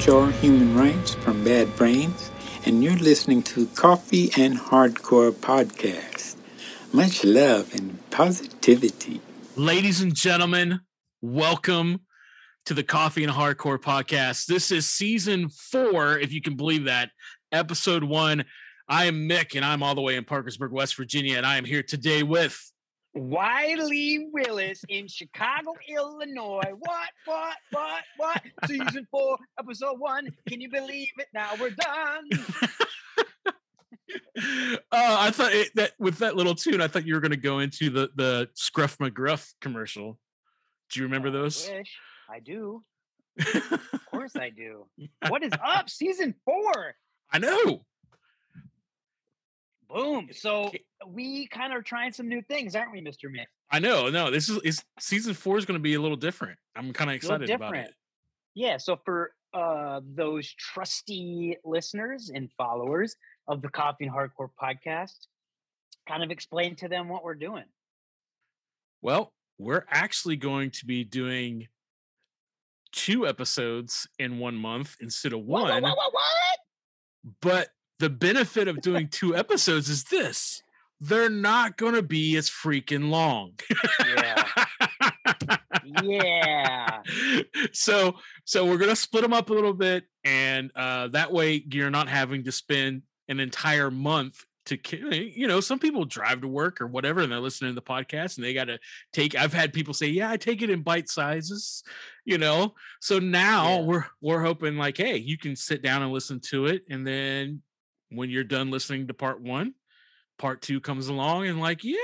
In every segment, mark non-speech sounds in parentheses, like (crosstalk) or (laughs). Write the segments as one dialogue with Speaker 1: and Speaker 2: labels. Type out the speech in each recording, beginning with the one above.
Speaker 1: HR Human Rights from Bad Brains, and you're listening to Coffee and Hardcore Podcast. Much love and positivity.
Speaker 2: Ladies and gentlemen, welcome to the Coffee and Hardcore Podcast. This is season four, if you can believe that, episode one. I am Mick, and I'm all the way in Parkersburg, West Virginia, and I am here today with
Speaker 3: Wiley Willis in Chicago, Illinois. What, what, what, what? Season four, episode one. Can you believe it? Now we're done.
Speaker 2: uh, (laughs) I thought it, that with that little tune, I thought you were going to go into the the Scruff McGruff commercial. Do you remember those?
Speaker 3: Wish. I do. (laughs) of course I do. What is up? Season four.
Speaker 2: I know.
Speaker 3: Boom. So we kind of are trying some new things, aren't we, Mr. Mick?
Speaker 2: I know. No, this is, is season four is going to be a little different. I'm kind of excited about it.
Speaker 3: Yeah. So for uh, those trusty listeners and followers of the Coffee and Hardcore podcast, kind of explain to them what we're doing.
Speaker 2: Well, we're actually going to be doing two episodes in one month instead of one.
Speaker 3: What? what, what, what?
Speaker 2: But the benefit of doing two episodes is this they're not going to be as freaking long.
Speaker 3: yeah. yeah. (laughs)
Speaker 2: So so we're going to split them up a little bit and uh that way you're not having to spend an entire month to you know some people drive to work or whatever and they're listening to the podcast and they got to take i've had people say yeah i take it in bite sizes you know so now yeah. we're we're hoping like hey you can sit down and listen to it and then when you're done listening to part one, part two comes along and like, yeah.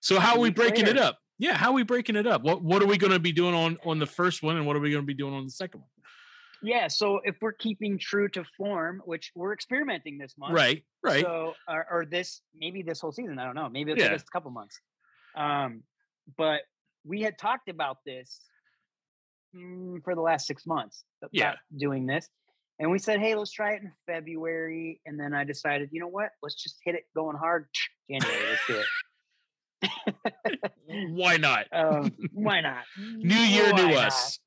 Speaker 2: So how are we breaking it up? Yeah, how are we breaking it up? What what are we going to be doing on on the first one, and what are we going to be doing on the second one?
Speaker 3: Yeah, so if we're keeping true to form, which we're experimenting this month,
Speaker 2: right, right,
Speaker 3: so or, or this maybe this whole season, I don't know, maybe it's yeah. a couple months. Um, but we had talked about this mm, for the last six months.
Speaker 2: yeah,
Speaker 3: doing this, and we said, hey, let's try it in February. And then I decided, you know what? Let's just hit it going hard. (laughs) January, let's do
Speaker 2: it. why not? (laughs)
Speaker 3: Um, why not? (laughs)
Speaker 2: New year, why new not? us.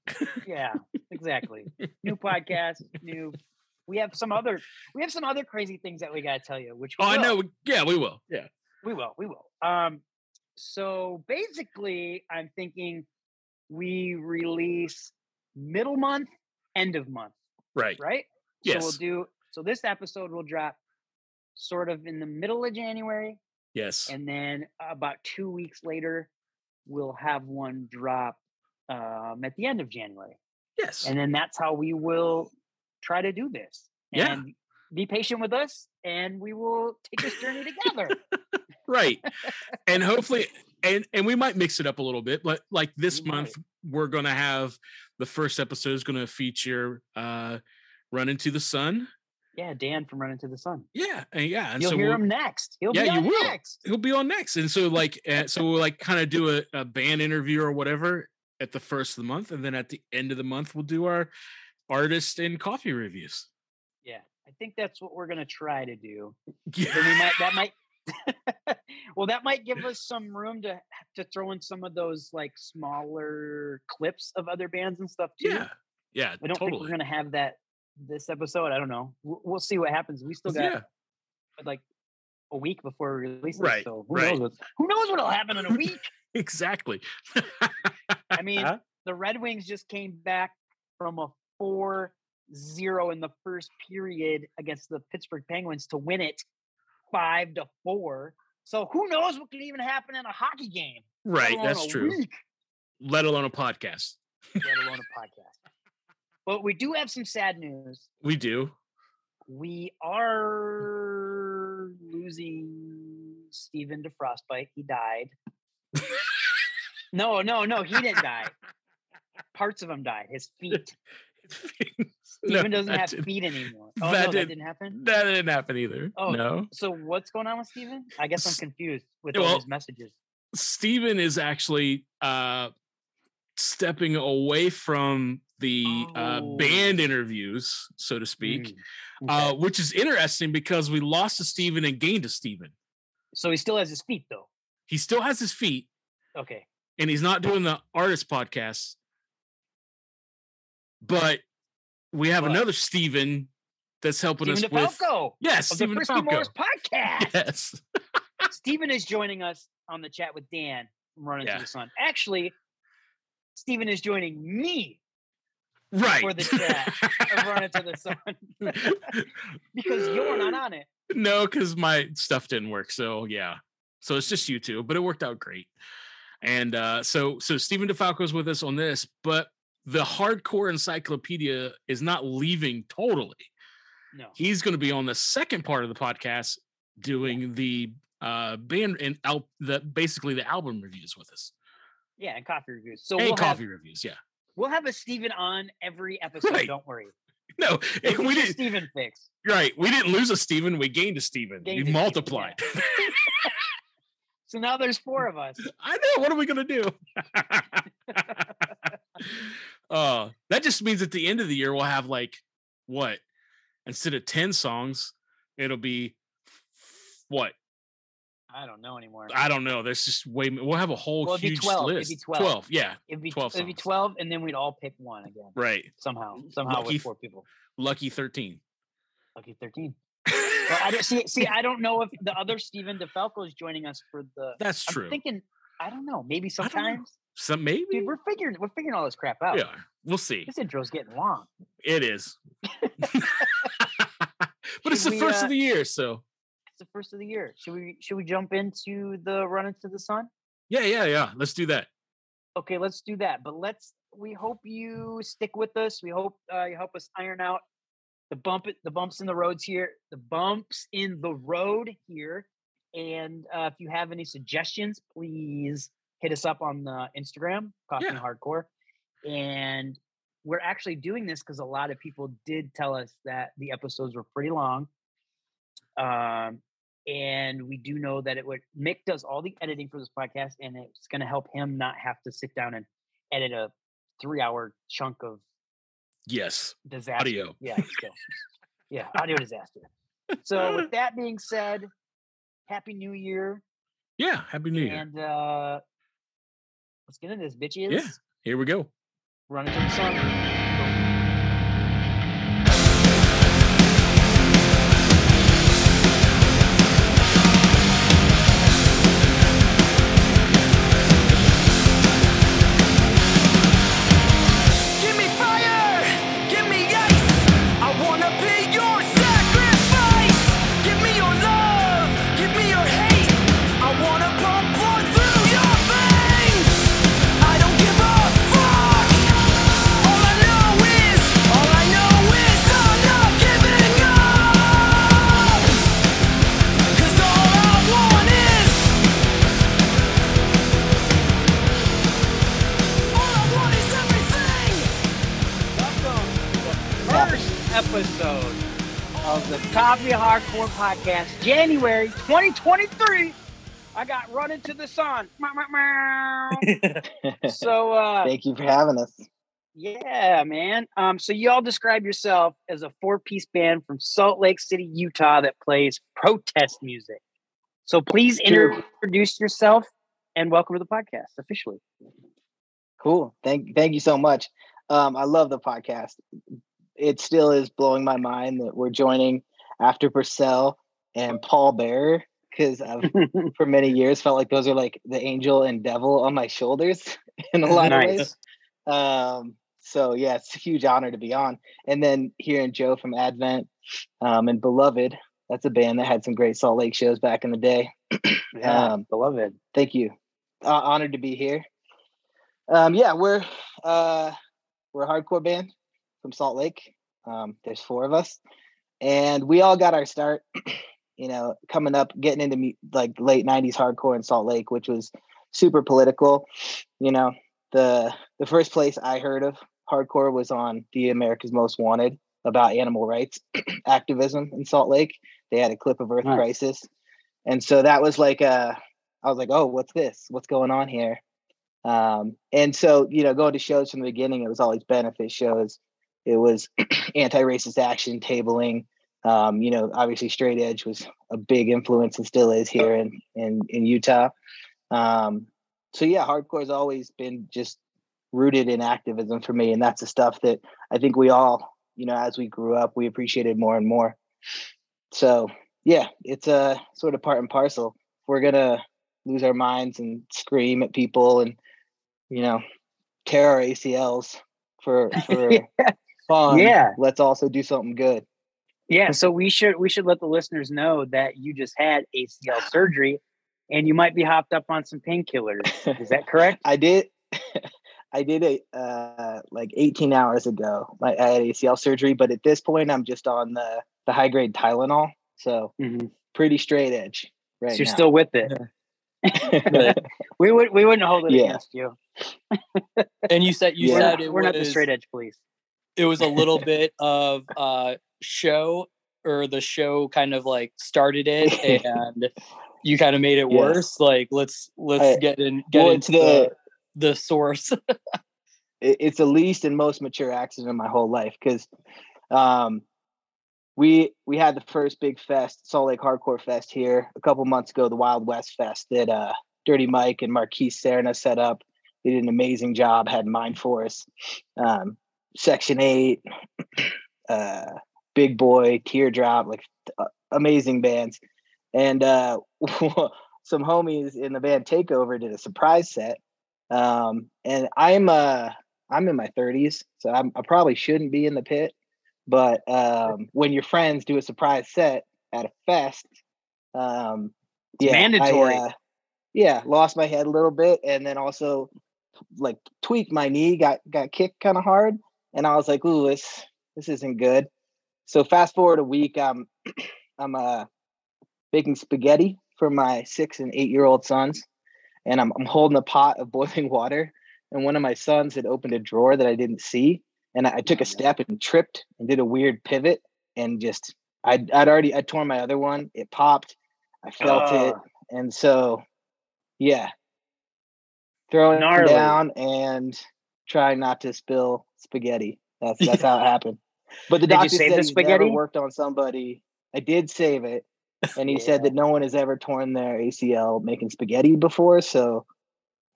Speaker 3: yeah, exactly. New podcast, new. We have some other. We have some other crazy things that we got to tell you. Which
Speaker 2: oh, I know. Yeah, we will. Yeah,
Speaker 3: we will. We will. Um. So basically, I'm thinking we release middle month, end of month.
Speaker 2: Right.
Speaker 3: Right?
Speaker 2: Yes.
Speaker 3: So we'll do so this episode will drop sort of in the middle of January.
Speaker 2: Yes.
Speaker 3: And then about two weeks later, we'll have one drop um, at the end of January.
Speaker 2: Yes.
Speaker 3: And then that's how we will try to do this.
Speaker 2: Yeah.
Speaker 3: Be patient with us and we will take this journey together. (laughs)
Speaker 2: right. and hopefully and and we might mix it up a little bit, but like this we month might. we're going to have the first episode is going to feature uh Run Into the Sun.
Speaker 3: Yeah, Dan from Run Into the Sun.
Speaker 2: Yeah, and yeah, and
Speaker 3: you'll
Speaker 2: so
Speaker 3: hear we'll, him next. He'll
Speaker 2: yeah,
Speaker 3: you
Speaker 2: will.
Speaker 3: Next.
Speaker 2: He'll be on next, and so like, uh, so we'll like kind of do a, a band interview or whatever at the first of the month, and then at the end of the month we'll do our artist and coffee reviews.
Speaker 3: Yeah, I think that's what we're gonna try to do. (laughs) Yeah. we might that might (laughs) well, that might give us some room to to throw in some of those like smaller clips of other bands and stuff too.
Speaker 2: Yeah, yeah.
Speaker 3: I don't
Speaker 2: totally.
Speaker 3: think we're gonna have that this episode. I don't know. We'll, we'll see what happens. We still got yeah. like a week before we release
Speaker 2: right,
Speaker 3: it. So who
Speaker 2: right.
Speaker 3: knows what who knows what'll happen in a (laughs) week?
Speaker 2: exactly.
Speaker 3: I (laughs) mean, huh? the Red Wings just came back from a four zero in the first period against the Pittsburgh Penguins to win it five to four. So who knows what could even happen in a hockey game?
Speaker 2: Right, that's true.
Speaker 3: Week.
Speaker 2: Let alone a podcast.
Speaker 3: let alone a (laughs) podcast. But we do have some sad news.
Speaker 2: We do.
Speaker 3: We are losing Stephen to frostbite. He died. (laughs) no, no, no, he didn't die. Parts of him died. His feet. (laughs) Stephen no, doesn't have didn't. feet anymore. Oh, that, no, did, that didn't happen.
Speaker 2: That didn't happen either. Oh no.
Speaker 3: So what's going on with Stephen? I guess I'm confused with well, all his messages.
Speaker 2: Stephen is actually uh, stepping away from the oh. uh, band interviews, so to speak, mm. okay. uh, which is interesting because we lost to Stephen and gained to Stephen.
Speaker 3: So he still has his feet, though.
Speaker 2: He still has his feet.
Speaker 3: Okay.
Speaker 2: And he's not doing the artist podcast, but we have another Steven that's helping
Speaker 3: Steven
Speaker 2: us
Speaker 3: DeFalco
Speaker 2: with yes,
Speaker 3: of
Speaker 2: Steven
Speaker 3: the Frisky
Speaker 2: DeFalco.
Speaker 3: Morris podcast.
Speaker 2: Yes. (laughs)
Speaker 3: Stephen is joining us on the chat with Dan from Running
Speaker 2: Yeah.
Speaker 3: to the Sun. Actually, Stephen is joining me
Speaker 2: Right.
Speaker 3: for the chat of (laughs) Running to the Sun (laughs) because you're not on it.
Speaker 2: no, because my stuff didn't work. So yeah. So it's just you two, but it worked out great. And uh, so so Stephen DeFalco's with us on this, but the hardcore encyclopedia is not leaving totally.
Speaker 3: No.
Speaker 2: He's going to be on the second part of the podcast doing the uh band and al- the basically the album reviews with us.
Speaker 3: Yeah, and coffee reviews. So
Speaker 2: and
Speaker 3: we'll
Speaker 2: coffee
Speaker 3: have,
Speaker 2: reviews, yeah.
Speaker 3: we'll have a Stephen on every episode.
Speaker 2: Right.
Speaker 3: Don't worry. (laughs)
Speaker 2: No, we didn't
Speaker 3: Stephen fix.
Speaker 2: right. We didn't lose a Steven, we gained a Steven.
Speaker 3: Gained
Speaker 2: we
Speaker 3: a Steven,
Speaker 2: multiplied. (laughs)
Speaker 3: So now there's four of us. (laughs)
Speaker 2: I know. What are we gonna do? Uh that just means at the end of the year we'll have like what? Instead of 10 songs, it'll be what?
Speaker 3: I don't know anymore.
Speaker 2: I don't know. There's just way we'll have a whole
Speaker 3: Well,
Speaker 2: huge
Speaker 3: 12, it'd be 12.
Speaker 2: yeah.
Speaker 3: It'd be
Speaker 2: 12
Speaker 3: it'd be twelve, and then we'd all pick one again
Speaker 2: Right.
Speaker 3: somehow. Somehow
Speaker 2: Lucky
Speaker 3: with four people.
Speaker 2: Lucky 13.
Speaker 3: Lucky thirteen. Well, I don't (laughs) see. See, I don't know if the other Stephen DeFalco is joining us for the.
Speaker 2: That's true.
Speaker 3: I'm thinking. I don't know. Maybe
Speaker 2: I don't know.
Speaker 3: sometimes.
Speaker 2: Some maybe.
Speaker 3: Dude, we're figuring. We're figuring all this crap out.
Speaker 2: yeah. We'll see.
Speaker 3: This intro's getting long.
Speaker 2: It is. (laughs) (laughs) but it's
Speaker 3: Should
Speaker 2: the
Speaker 3: we,
Speaker 2: first
Speaker 3: uh,
Speaker 2: of the year, so
Speaker 3: It's the first of the year. Should we? Should we jump into the run into the sun?
Speaker 2: yeah, yeah, yeah. Let's do that.
Speaker 3: Okay, let's do that. But let's. We hope you stick with us. We hope uh, you help us iron out the bump, the bumps in the roads here, the bumps in the road here. And uh, if you have any suggestions, please hit us up on the Instagram, Coffee and
Speaker 2: Yeah.
Speaker 3: Hardcore. And we're actually doing this because a lot of people did tell us that the episodes were pretty long. Um, and we do know that it would Mick does all the editing for this podcast, and it's going to help him not have to sit down and edit a three-hour chunk of
Speaker 2: Yes.
Speaker 3: disaster.
Speaker 2: Audio.
Speaker 3: Yeah. So, yeah. Audio disaster. So with (laughs) that being said, happy new year.
Speaker 2: Yeah. Happy New Year.
Speaker 3: And uh let's get into this, bitches.
Speaker 2: Yeah. Here we go.
Speaker 3: Running to the sun. Podcast, January 2023. I got running to the sun. (laughs) So uh
Speaker 4: Thank you for having us.
Speaker 3: Yeah, man. Um, so you all describe yourself as a four-piece band from Salt Lake City, Utah, that plays protest music. So please introduce yourself and welcome to the podcast officially.
Speaker 4: Cool. Thank thank you so much. Um, I love the podcast. It still is blowing my mind that we're joining after Purcell and Paul Bearer because I've (laughs) for many years felt like those are like the angel and devil on my shoulders (laughs) in a lot of ways. Um, so yeah, it's a huge honor to be on. And then hearing Joe from Advent um, and Beloved, that's a band that had some great Salt Lake shows back in the day. (clears throat)
Speaker 3: Yeah,
Speaker 4: Um,
Speaker 3: beloved.
Speaker 4: thank you. Uh, honored to be here. Um, yeah, we're uh, we're a hardcore band from Salt Lake. Um, there's four of us, and we all got our start. (clears throat) You know, coming up, getting into like late '90s hardcore in Salt Lake, which was super political. You know, the the first place I heard of hardcore was on the America's Most Wanted about animal rights (clears throat) activism in Salt Lake. They had a clip of Earth
Speaker 3: Nice.
Speaker 4: Crisis, and so that was like a I was like, oh, what's this? What's going on here? Um, and so, you know, going to shows from the beginning, it was always benefit shows. It was (clears throat) anti-racist action, tabling. Um, you know, obviously straight edge was a big influence and still is here in in, in Utah. Um, so yeah, hardcore has always been just rooted in activism for me, and that's the stuff that I think we all you know, as we grew up, we appreciated more and more. So yeah, it's a sort of part and parcel. We're gonna lose our minds and scream at people and you know tear our ACLs for (laughs) for
Speaker 3: yeah.
Speaker 4: fun.
Speaker 3: Yeah.
Speaker 4: Let's also do something good.
Speaker 3: Yeah, so we should we should let the listeners know that you just had ACL (sighs) surgery and you might be hopped up on some painkillers. Is that correct? (laughs)
Speaker 4: I did (laughs) I did it uh like 18 hours ago. I, I had ACL surgery, but at this point I'm just on the the high grade Tylenol. So
Speaker 3: Mhm.
Speaker 4: pretty straight edge right
Speaker 3: So you're
Speaker 4: now.
Speaker 3: still with it. (laughs) we would we wouldn't hold it
Speaker 4: Yeah.
Speaker 3: against you.
Speaker 5: And you said you
Speaker 4: Yeah.
Speaker 3: We're,
Speaker 5: said
Speaker 3: not,
Speaker 5: it
Speaker 3: we're
Speaker 5: was
Speaker 3: not the straight edge police.
Speaker 5: it was a little bit of uh show or the show kind of like started it (laughs) and you kind of made it
Speaker 4: Yeah.
Speaker 5: worse. Like let's let's
Speaker 4: I-
Speaker 5: get in get
Speaker 4: well,
Speaker 5: into the
Speaker 4: the
Speaker 5: the source. (laughs)
Speaker 4: it- it's the least and most mature accident of my whole life because um we we had the first big fest salt lake hardcore fest here a couple months ago the wild west fest that uh dirty mike and marquise serna set up they did an amazing job had mind force um Section H8 (clears throat) uh big boy teardrop like uh, amazing bands. And uh (laughs) some homies in the band takeover did a surprise set. Um and i'm uh i'm in my 30s so I'm, i probably shouldn't be in the pit. But um (laughs) when your friends do a surprise set at a fest um
Speaker 3: It's
Speaker 4: yeah I,
Speaker 3: mandatory.
Speaker 4: uh, yeah lost my head a little bit and then also like tweaked my knee got got kicked kind of hard. And i was like ooh this this isn't good so fast forward a week i'm i'm uh baking spaghetti for my six and eight year old sons and I'm, I'm holding a pot of boiling (laughs) water and one of my sons had opened a drawer that i didn't see and i, I took a step and tripped and did a weird pivot and just I'd, I'd already i torn my other one it popped i felt it
Speaker 3: Oh.
Speaker 4: and so yeah throwing
Speaker 3: Gnarly.
Speaker 4: down and trying not to spill spaghetti that's that's how it happened but the
Speaker 3: Did you
Speaker 4: doctor
Speaker 3: save
Speaker 4: said
Speaker 3: the spaghetti?
Speaker 4: never worked on somebody i did save it (laughs) and he said that no one has ever torn their acl making spaghetti before so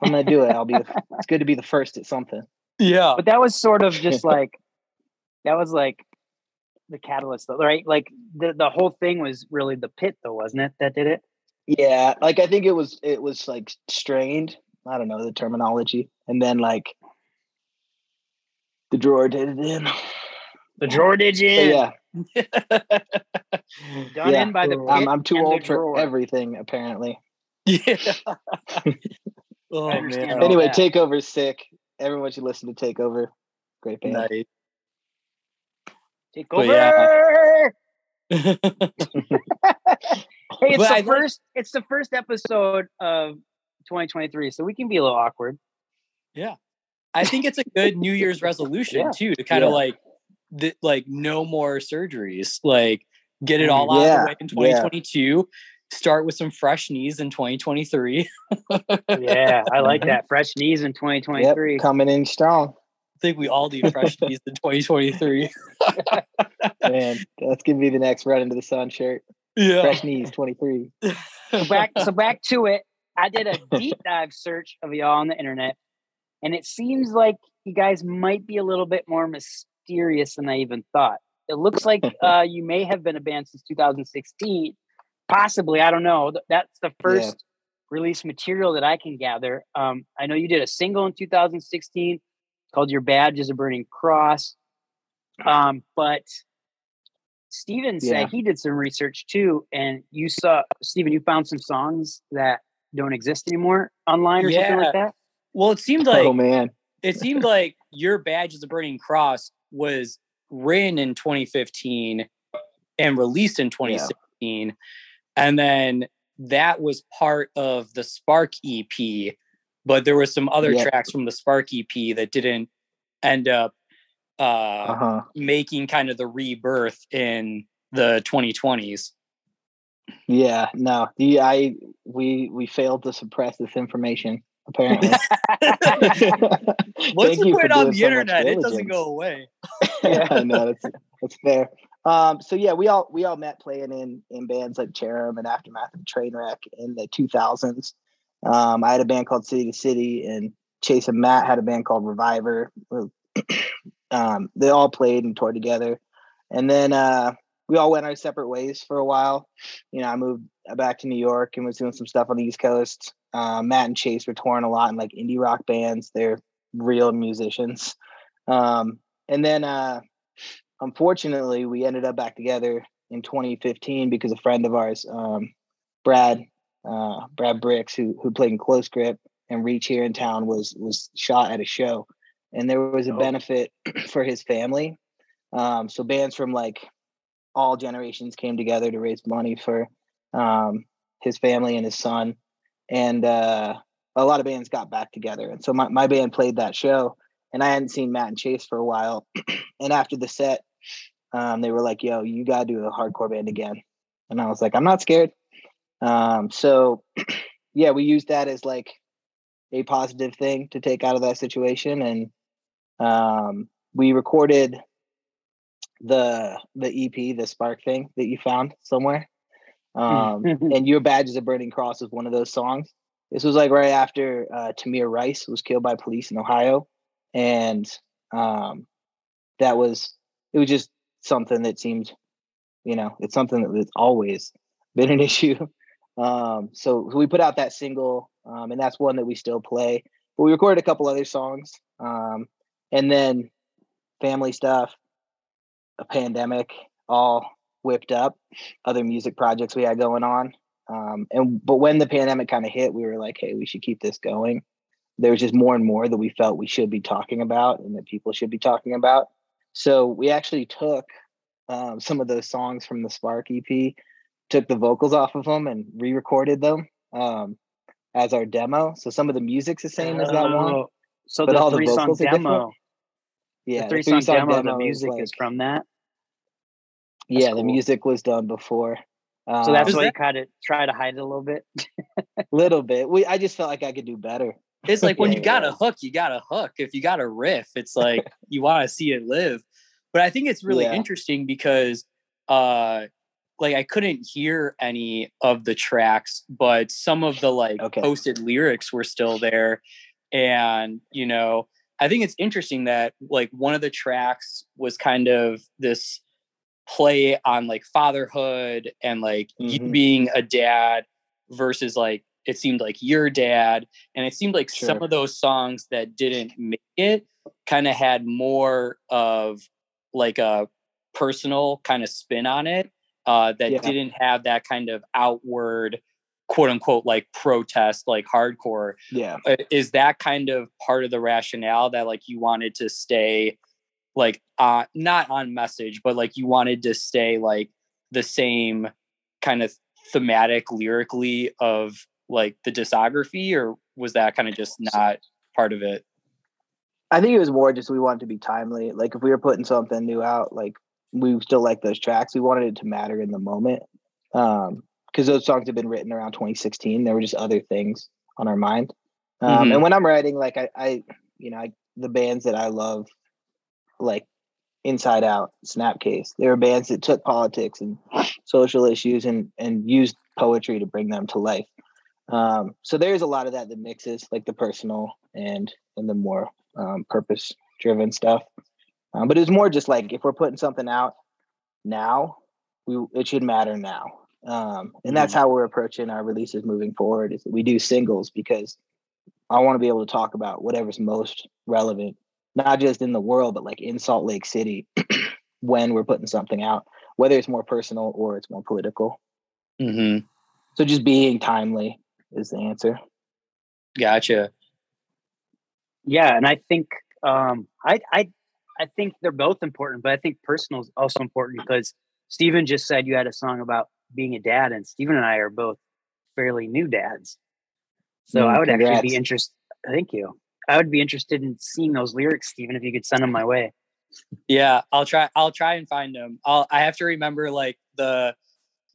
Speaker 4: i'm gonna do it i'll be the, it's good to be the first at something
Speaker 5: yeah.
Speaker 3: But that was sort of just (laughs) like that was like the catalyst though, right? Like the the whole thing was really the pit though, wasn't it? That did it?
Speaker 4: Yeah, like I think it was it was like strained. I don't know the terminology, and then like the drawer did it in.
Speaker 3: The drawer did you
Speaker 4: yeah, (laughs)
Speaker 3: Done
Speaker 4: yeah.
Speaker 3: in by the
Speaker 4: I'm, I'm too old for
Speaker 3: drawer.
Speaker 4: everything apparently.
Speaker 5: yeah. (laughs) oh man.
Speaker 4: Anyway,
Speaker 3: that.
Speaker 4: Takeover's sick. Everyone should listen to Takeover. Great band.
Speaker 5: Nice.
Speaker 3: Take over.
Speaker 5: yeah. (laughs)
Speaker 3: Hey, it's
Speaker 5: But
Speaker 3: the
Speaker 5: I think-
Speaker 3: first. It's the first episode of 2023, so we can be a little awkward.
Speaker 5: Yeah, I think it's a good New Year's resolution
Speaker 3: Yeah.
Speaker 5: too to kind of
Speaker 4: Yeah.
Speaker 5: like the, like no more surgeries, like get it
Speaker 3: Mm,
Speaker 5: all out of the way in
Speaker 4: yeah.
Speaker 5: 2022. Start with some fresh knees in 2023.
Speaker 3: Yeah, I like
Speaker 4: Mm-hmm. (laughs)
Speaker 3: that. Fresh knees in
Speaker 4: Yep,
Speaker 3: 2023.
Speaker 4: coming in strong.
Speaker 5: I think we all need fresh (laughs) knees in 2023.
Speaker 4: Man, that's gonna be the next run into the sun shirt.
Speaker 5: Yeah.
Speaker 4: Fresh knees, 23. (laughs)
Speaker 3: so back so back to it. I did a deep dive search of y'all on the internet, and it seems like you guys might be a little bit more mysterious than I even thought. It looks like (laughs) uh, you may have been a band since 2016, possibly. I don't know. That's the first release material that I can gather. Um, I know you did a single in 2016 called "Your Badge Is a Burning Cross," um, but Steven said
Speaker 4: Yeah.
Speaker 3: he did some research too, and you saw Steven, you found some songs that don't exist anymore online or something like that.
Speaker 5: Well, it seemed like
Speaker 4: oh man.
Speaker 5: it seemed like your badge is a burning cross was written in 2015 and released in 2016 and then that was part of the spark ep but there was some other
Speaker 4: Yeah.
Speaker 5: tracks from the spark ep that didn't end up uh,
Speaker 4: Uh-huh.
Speaker 5: making kind of the rebirth in the 2020s
Speaker 4: Yeah, no. The I we we failed to suppress this information, apparently. (laughs)
Speaker 5: once you put it on the
Speaker 4: so
Speaker 5: internet it doesn't go away (laughs) (laughs)
Speaker 4: yeah, no, that's that's fair. Um, so yeah, we all we all met playing in in bands like Cherub and Aftermath and Trainwreck in the 2000s. Um, I had a band called City to City, and Chase and Matt had a band called Reviver. (clears throat) Um, they all played and toured together, and then uh, we all went our separate ways for a while. You know, I moved back to New York and was doing some stuff on the East Coast. Uh, Matt and Chase were touring a lot in like indie rock bands. They're real musicians. Um, and then, uh, unfortunately, we ended up back together in 2015 because a friend of ours, um, Brad, uh, Brad Bricks, who who played in Close Grip and Reach here in town, was was shot at a show, and there was a oh. benefit (clears throat) for his family. Um, so bands from like all generations came together to raise money for um, his family and his son, and uh, a lot of bands got back together. And so my, my band played that show, and I hadn't seen Matt and Chase for a while. (clears throat) and after the set, um, they were like, "Yo, you gotta do a hardcore band again," and I was like, "I'm not scared." Um, so (clears throat) yeah, we used that as like a positive thing to take out of that situation, and um, we recorded the the EP, the Spark thing that you found somewhere. Um, (laughs) and Your Badge is a Burning Cross is one of those songs. This was like right after uh, Tamir Rice was killed by police in Ohio, and um, that was it was just something that seemed, you know, it's something that's always been an (laughs) issue. Um, so, so we put out that single, um, and that's one that we still play. But we recorded a couple other songs, um, and then family stuff, a pandemic all whipped up other music projects we had going on. Um, and but when the pandemic kind of hit we were like hey we should keep this going. There was just more and more that we felt we should be talking about and that people should be talking about. So we actually took um, some of those songs from the spark ep took the vocals off of them and re-recorded them um, as our demo. So some of the music's the same as that one.
Speaker 3: so but the all three the song demo. Yeah, the three, the three song, song, demo, demo the music is, like, is, from that.
Speaker 4: That's yeah, cool. the music was done before.
Speaker 3: Um, so that's why that, you kind of try to hide it a little bit.
Speaker 4: A (laughs) little bit. We I just felt like I could do better.
Speaker 5: It's like when yeah, (laughs) you got yeah. a hook, you got a hook. If you got a riff, it's like (laughs) you want to see it live. But I think it's really yeah. interesting because uh like I couldn't hear any of the tracks, but some of the like okay. posted lyrics were still there. And, you know, I think it's interesting that like one of the tracks was kind of this play on like fatherhood and like mm-hmm. you being a dad versus like it seemed like your dad and it seemed like sure. some of those songs that didn't make it kind of had more of like a personal kind of spin on it uh, that yeah. didn't have that kind of outward quote unquote like protest like hardcore
Speaker 4: yeah
Speaker 5: is that kind of part of the rationale that like you wanted to stay like uh not on message but like you wanted to stay like the same kind of thematic lyrically of like the discography or was that kind of just not part of it
Speaker 4: i think it was more just we wanted to be timely like if we were putting something new out like we still like those tracks we wanted it to matter in the moment um because those songs have been written around 2016. There were just other things on our mind. Um, mm-hmm. And when I'm writing, like I, I you know, I, the bands that I love, like Inside Out, Snapcase, they were bands that took politics and social issues and and used poetry to bring them to life. Um, so there's a lot of that that mixes like the personal and and the more um, purpose driven stuff. Um, but it's more just like if we're putting something out now, we it should matter now. Um, and that's mm-hmm. how we're approaching our releases moving forward is we do singles because I want to be able to talk about whatever's most relevant, not just in the world, but like in Salt Lake City (clears throat) when we're putting something out, whether it's more personal or it's more political.
Speaker 5: Mm-hmm.
Speaker 4: So just being timely is the answer.
Speaker 5: Gotcha.
Speaker 3: Yeah, and I think um, I I I think they're both important, but I think personal is also important because Stephen just said you had a song about being a dad, and Stephen and I are both fairly new dads. So mm, I would congrats. actually be interested. Thank you. I would be interested in seeing those lyrics, Stephen, if you could send them my way.
Speaker 5: Yeah, I'll try. I'll try and find them. I'll. I have to remember like the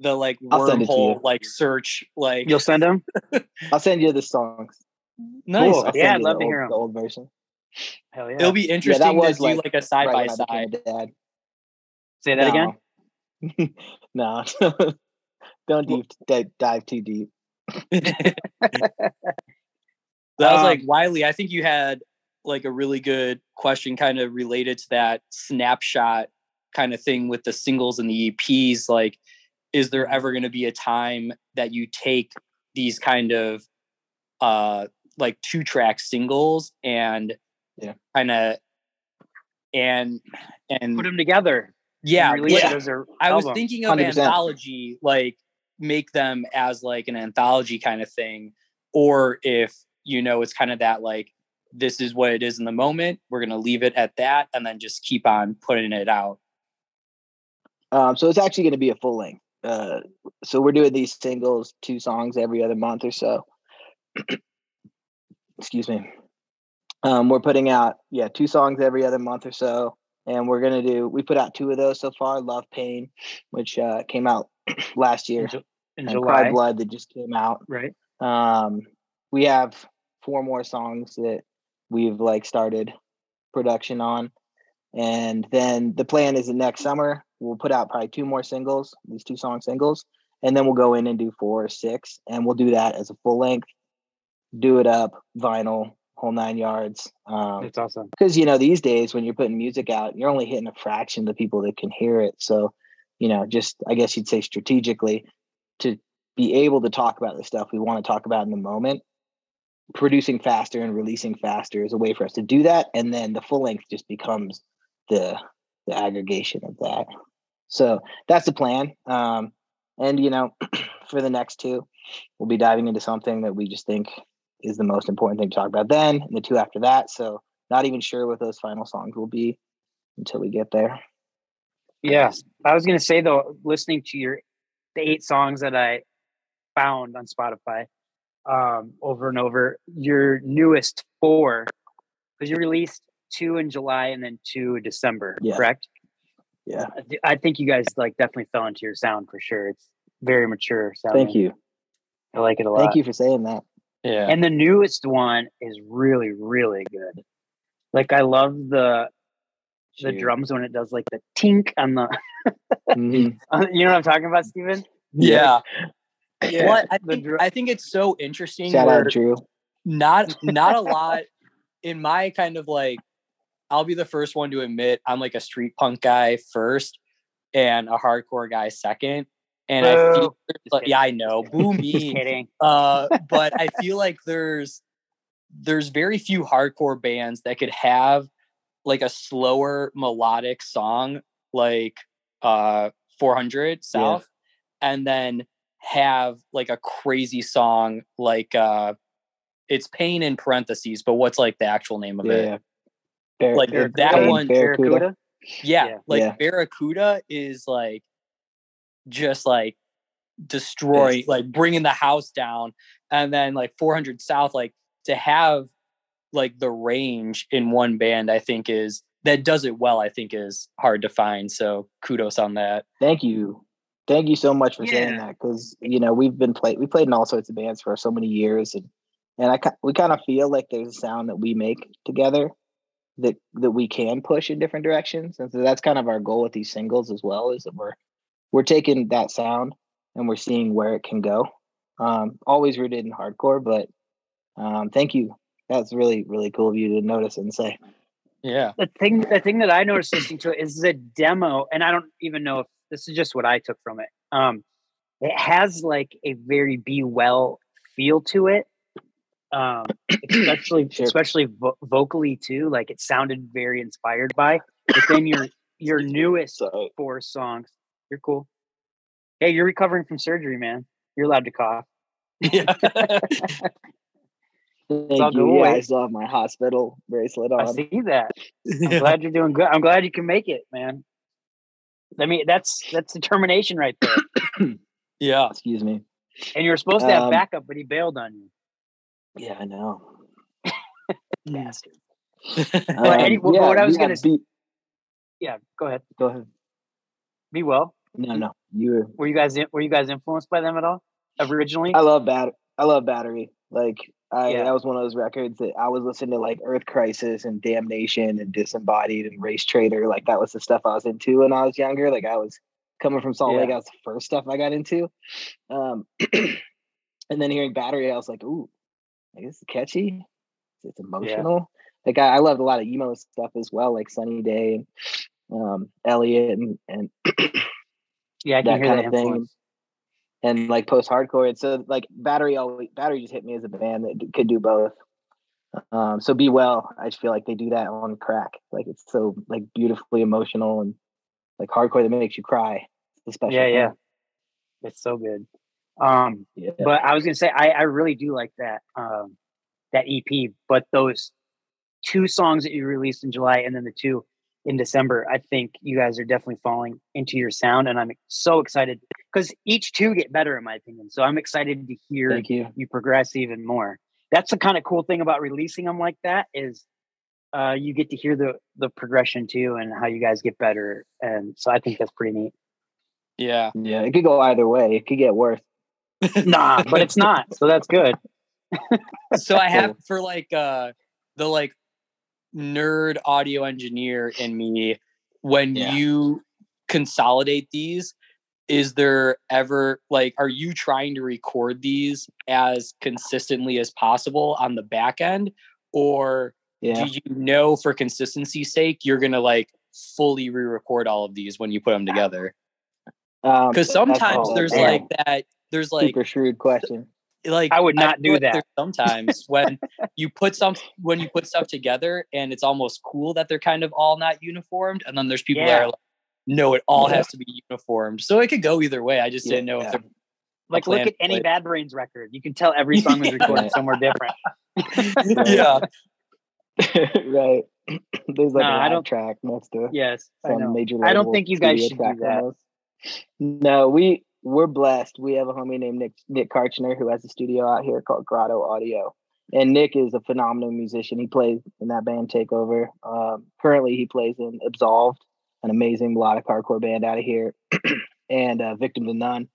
Speaker 5: the like wormhole like search. Like
Speaker 3: you'll send them. (laughs)
Speaker 4: I'll send you the songs.
Speaker 5: Nice. Cool.
Speaker 3: Yeah, I'd love to old, hear them.
Speaker 4: The old version.
Speaker 3: Hell yeah.
Speaker 5: It'll be interesting yeah, to do like, like a side by side.
Speaker 3: Say that no.
Speaker 4: again. no, (laughs) (laughs) don't deep, dive, dive too deep.
Speaker 5: That was um, like Wiley. I think you had like a really good question kind of related to that snapshot kind of thing with the singles and the EPs like is there ever going to be a time that you take these kind of uh like two track singles and
Speaker 4: Yeah.
Speaker 5: kind of and and
Speaker 3: Put them together.
Speaker 5: yeah
Speaker 3: and
Speaker 5: yeah.
Speaker 3: it as
Speaker 5: was thinking of
Speaker 4: 100%.
Speaker 5: anthology, like make them as like an anthology kind of thing, or if you know it's kind of that like this is what it is in the moment. We're gonna leave it at that, and then just keep on putting it out.
Speaker 4: Um, so it's actually going to be a full length. Uh, so we're doing these singles, two songs every other month or so. (clears throat) Excuse me. Um, we're putting out yeah two songs every other month or so, and we're gonna do. We put out two of those so far. Love Pain, which uh, came out (clears throat) last year,
Speaker 3: in, in
Speaker 4: and
Speaker 3: July,
Speaker 4: Cry Blood that just came out.
Speaker 3: right?
Speaker 4: Um, we have four more songs that we've like started production on, and then the plan is that next summer we'll put out probably two more singles, these two song singles, and then we'll go in and do four or six, and we'll do that as a full length, do it up, vinyl, whole nine yards. Um,
Speaker 3: That's awesome.
Speaker 4: because you know these days when you're putting music out you're only hitting a fraction of the people that can hear it so you know just i guess you'd say strategically to be able to talk about the stuff we want to talk about in the moment producing faster and releasing faster is a way for us to do that. And then the full length just becomes the the aggregation of that. So that's the plan. Um and you know (clears throat) for the next two we'll be diving into something that we just think is the most important thing to talk about then and the two after that. So not even sure what those final songs will be until we get there.
Speaker 3: Yes, I was gonna say though, listening to your the eight songs that I found on Spotify um, over and over, your newest four, because you released two in July and then two in December,
Speaker 4: Yeah.
Speaker 3: correct?
Speaker 4: Yeah.
Speaker 3: I think you guys like definitely fell into your sound for sure. It's very mature sound.
Speaker 4: Thank you.
Speaker 3: I like it a lot.
Speaker 4: Thank you for saying that.
Speaker 5: Yeah,
Speaker 3: And the newest one is really, really good. Like I love the the
Speaker 4: Cheers.
Speaker 3: drums when it does like the tink on the. (laughs)
Speaker 4: Mhm. (laughs)
Speaker 3: you know what I'm talking about, Steven?
Speaker 5: yeah.
Speaker 3: Yeah,
Speaker 5: Well, I (laughs) think,
Speaker 3: dr-
Speaker 5: I think it's so interesting.
Speaker 4: Shout out Drew.
Speaker 5: not (laughs) not a lot in my kind of like I'll be the first one to admit I'm like a street punk guy first and a hardcore guy second. And I feel like, yeah, I know. Boo (laughs)
Speaker 3: Just
Speaker 5: me.
Speaker 3: kidding.
Speaker 5: uh, but I feel like there's there's very few hardcore bands that could have like a slower melodic song like uh 400 South and then have like a crazy song like uh it's pain in parentheses, but what's like the actual name of
Speaker 4: Yeah.
Speaker 5: it?
Speaker 4: Bar-
Speaker 5: Like
Speaker 4: Bar-
Speaker 5: that
Speaker 4: Pain,
Speaker 5: one-
Speaker 4: Barracuda.
Speaker 5: Yeah,
Speaker 3: Yeah.
Speaker 5: like
Speaker 4: Yeah.
Speaker 5: Barracuda is like just like destroy,
Speaker 4: Yes.
Speaker 5: like bringing the house down, and then like 400 South, like to have like the range in one band, I think is that does it well. I think is hard to find. So kudos on that.
Speaker 4: Thank you. Thank you so much for saying that because you know we've been played we played in all sorts of bands for so many years and and I we kind of feel like there's a sound that we make together that that we can push in different directions and so that's kind of our goal with these singles as well is that we're we're taking that sound and we're seeing where it can go. Um, always rooted in hardcore, but um, thank you. That's really really cool of you to notice and say.
Speaker 5: Yeah.
Speaker 3: the thing the thing that I noticed listening to it is the demo, and I don't even know if this is just what I took from it. Um, it has like a very be well feel to it, um, (clears throat) especially
Speaker 4: Sure.
Speaker 3: especially vo- vocally too. Like it sounded very inspired by. But then your your newest
Speaker 4: So
Speaker 3: four songs, you're cool. Hey, you're recovering from surgery, man. You're allowed to cough.
Speaker 5: Yeah. (laughs)
Speaker 4: thank you. Yeah, I still have my hospital bracelet on.
Speaker 3: I see that. I'm (laughs) glad you're doing good. I'm glad you can make it, man. I mean, that's that's determination right there. (coughs)
Speaker 5: yeah.
Speaker 4: Excuse me.
Speaker 3: And you were supposed to have
Speaker 4: Um,
Speaker 3: backup, but he bailed on you.
Speaker 4: Yeah, I know. (laughs)
Speaker 3: Bastard. (laughs)
Speaker 4: Um,
Speaker 3: any- well, what I was
Speaker 4: yeah,
Speaker 3: gonna s-
Speaker 4: be,
Speaker 3: Yeah, go ahead.
Speaker 4: go ahead.
Speaker 3: Be well.
Speaker 4: No, no, you. Were,
Speaker 3: Were you guys in- were you guys influenced by them at all originally?
Speaker 4: I love bat. I love battery. Like I,
Speaker 3: Yeah.
Speaker 4: that was one of those records that I was listening to, like Earth Crisis and Damnation and Disembodied and Racetraitor. Like that was the stuff I was into when I was younger. Like I was coming from Salt Lake.
Speaker 3: Yeah.
Speaker 4: That was the first stuff I got into. Um, (clears throat) and then hearing battery, I was like, ooh, like, this is catchy. It's emotional. like I, I loved a lot of emo stuff as well, like Sunny Day and um, Elliott and and
Speaker 3: Yeah, I can
Speaker 4: that
Speaker 3: hear
Speaker 4: kind
Speaker 3: that
Speaker 4: of thing. And like post hardcore. And so like battery always battery just hit me as a band that could do both. Um, so be well. I just feel like they do that on crack. Like it's so like beautifully emotional and like hardcore that makes you cry. It's special.
Speaker 3: Yeah,
Speaker 4: thing.
Speaker 3: yeah. It's so good. Um,
Speaker 4: yeah.
Speaker 3: but I was gonna say I, I really do like that um that EP, but those two songs that you released in July and then the two in December, I think you guys are definitely falling into your sound, and I'm so excited because each two get better in my opinion. So I'm excited to hear
Speaker 4: Thank you.
Speaker 3: you progress even more. That's the kind of cool thing about releasing them like that is uh, you get to hear the the progression too and how you guys get better. And so I think that's pretty neat.
Speaker 5: Yeah.
Speaker 4: Yeah, it could go either way. It could get worse.
Speaker 3: nah, but it's (laughs) not. So that's good.
Speaker 5: so I have for like uh the like nerd audio engineer in me when
Speaker 4: Yeah.
Speaker 5: you consolidate these is there ever like are you trying to record these as consistently as possible on the back end or
Speaker 4: Yeah.
Speaker 5: do you know for consistency's sake you're going to like fully re-record all of these when you put them together
Speaker 4: Um,
Speaker 5: because
Speaker 4: that's
Speaker 5: sometimes
Speaker 4: all
Speaker 5: there's
Speaker 4: bad.
Speaker 5: like that there's like
Speaker 4: super shrewd question.
Speaker 5: like
Speaker 3: I would not
Speaker 5: feel
Speaker 3: do that.
Speaker 5: Sometimes when (laughs) you put some when you put stuff together and it's almost cool that they're kind of all not uniformed, and then there's people that are like, no, it all
Speaker 4: Yeah.
Speaker 5: has to be uniformed. So it could go either way. I just didn't know if
Speaker 4: Yeah.
Speaker 5: they're
Speaker 3: Like look at any. Bad Brains record. You can tell every song was (laughs) recorded somewhere different. (laughs)
Speaker 5: yeah. (laughs)
Speaker 4: right. (clears throat) There's like
Speaker 3: No,
Speaker 4: a
Speaker 3: I
Speaker 4: live
Speaker 3: don't-
Speaker 4: track next to
Speaker 3: Yes, I
Speaker 4: some
Speaker 3: know.
Speaker 4: major.
Speaker 3: I don't think you guys should do that.
Speaker 4: No, we we're blessed. We have a homie named Nick Nick Karchner who has a studio out here called Grotto Audio, and Nick is a phenomenal musician. He plays in that band Takeover. Um, currently, he plays in Absolved, an amazing melodic hardcore band out of here, (clears throat) and uh, Victim to None,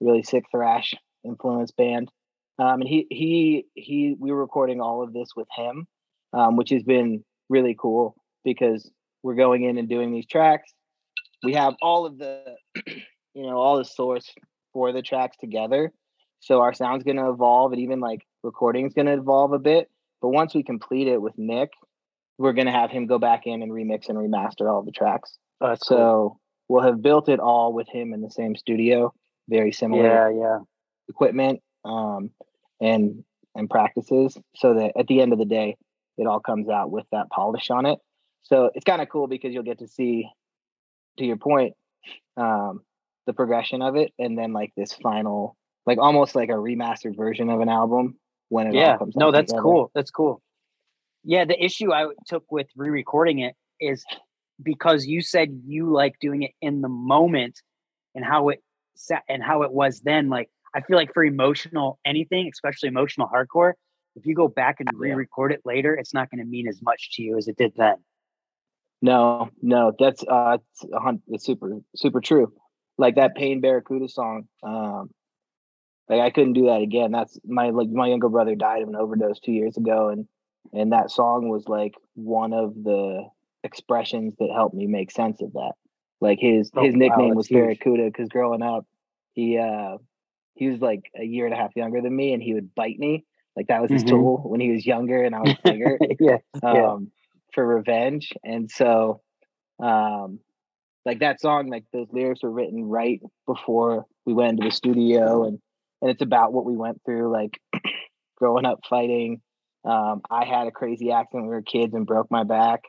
Speaker 4: really sick thrash influence band. Um, and he he he we were recording all of this with him, um, which has been really cool because we're going in and doing these tracks. We have all of the, (clears throat) you know, all the source for the tracks together. So our sound's gonna evolve, and even like recording's gonna evolve a bit. But once we complete it with Nick, we're gonna have him go back in and remix and remaster all the tracks.
Speaker 3: That's cool.
Speaker 4: So we'll have built it all with him in the same studio, very similar
Speaker 3: Yeah, yeah.
Speaker 4: equipment um, and and practices so that at the end of the day it all comes out with that polish on it so it's kind of cool because you'll get to see to your point um, the progression of it and then like this final like almost like a remastered version of an album when it
Speaker 3: yeah
Speaker 4: all comes
Speaker 3: no that's
Speaker 4: together.
Speaker 3: cool that's cool yeah the issue i took with re-recording it is because you said you like doing it in the moment and how it sa- and how it was then like i feel like for emotional anything especially emotional hardcore if you go back and re-record it later it's not going to mean as much to you as it did then
Speaker 4: No, no, that's uh, it's super, super true. Like that Pain Barracuda song. Um, like I couldn't do that again. That's my like my younger brother died of an overdose two years ago, and and that song was like one of the expressions that helped me make sense of that. Like his
Speaker 3: Oh,
Speaker 4: his nickname
Speaker 3: that's
Speaker 4: was
Speaker 3: huge.
Speaker 4: Barracuda because growing up, he uh he was like a year and a half younger than me, and he would bite me. Like that was his
Speaker 3: Mhm.
Speaker 4: tool when he was younger and I was bigger (laughs)
Speaker 3: yeah Yeah.
Speaker 4: um, for revenge. And so, um, like that song, like those lyrics were written right before we went into the studio, and and it's about what we went through, like (clears throat) growing up fighting. Um, I had a crazy accident when we were kids and broke my back,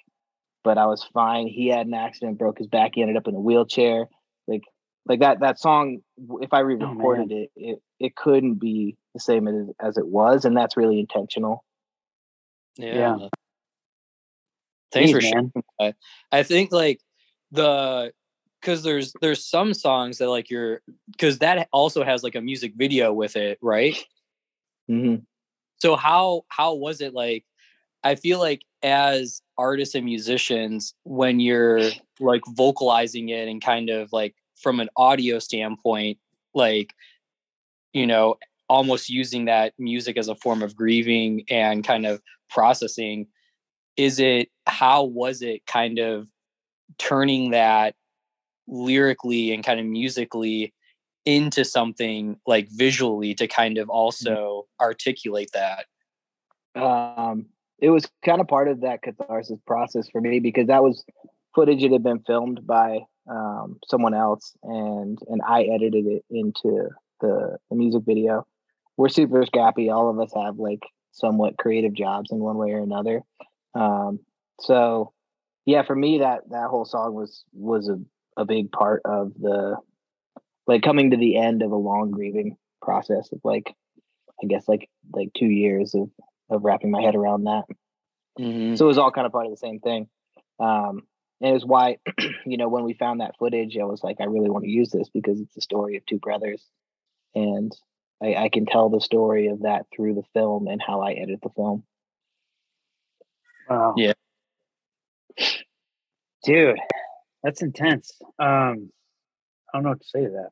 Speaker 4: but I was fine. He had an accident, broke his back. He ended up in a wheelchair. Like like that that song. If I re-recorded it, it it couldn't be the same as as it was, and that's really intentional.
Speaker 5: Yeah.
Speaker 3: Yeah.
Speaker 5: Thanks
Speaker 3: Jeez,
Speaker 5: for sharing.
Speaker 3: man.
Speaker 5: I think like the because there's there's some songs that like you're because that also has like a music video with it, right?
Speaker 4: hmm
Speaker 5: So how how was it like? I feel like as artists and musicians, when you're like vocalizing it and kind of like from an audio standpoint, like you know, almost using that music as a form of grieving and kind of processing, is it how was it kind of turning that lyrically and kind of musically into something like visually to kind of also articulate that?
Speaker 4: Um it was kind of part of that catharsis process for me because that was footage that had been filmed by um, someone else, and and I edited it into the, the music video. We're super scrappy. All of us have like somewhat creative jobs in one way or another. Um, so yeah, for me that that whole song was was a, a big part of the like coming to the end of a long grieving process of like I guess like like two years of of wrapping my head around that.
Speaker 5: Mhm.
Speaker 4: So it was all kind of part of the same thing. Um, and it was why, (clears throat) you know, when we found that footage, I was like, I really want to use this because it's the story of two brothers. And I, I can tell the story of that through the film and how I edit the film.
Speaker 3: Wow.
Speaker 5: Yeah.
Speaker 3: Dude, that's intense. Um, I don't know what to say to that.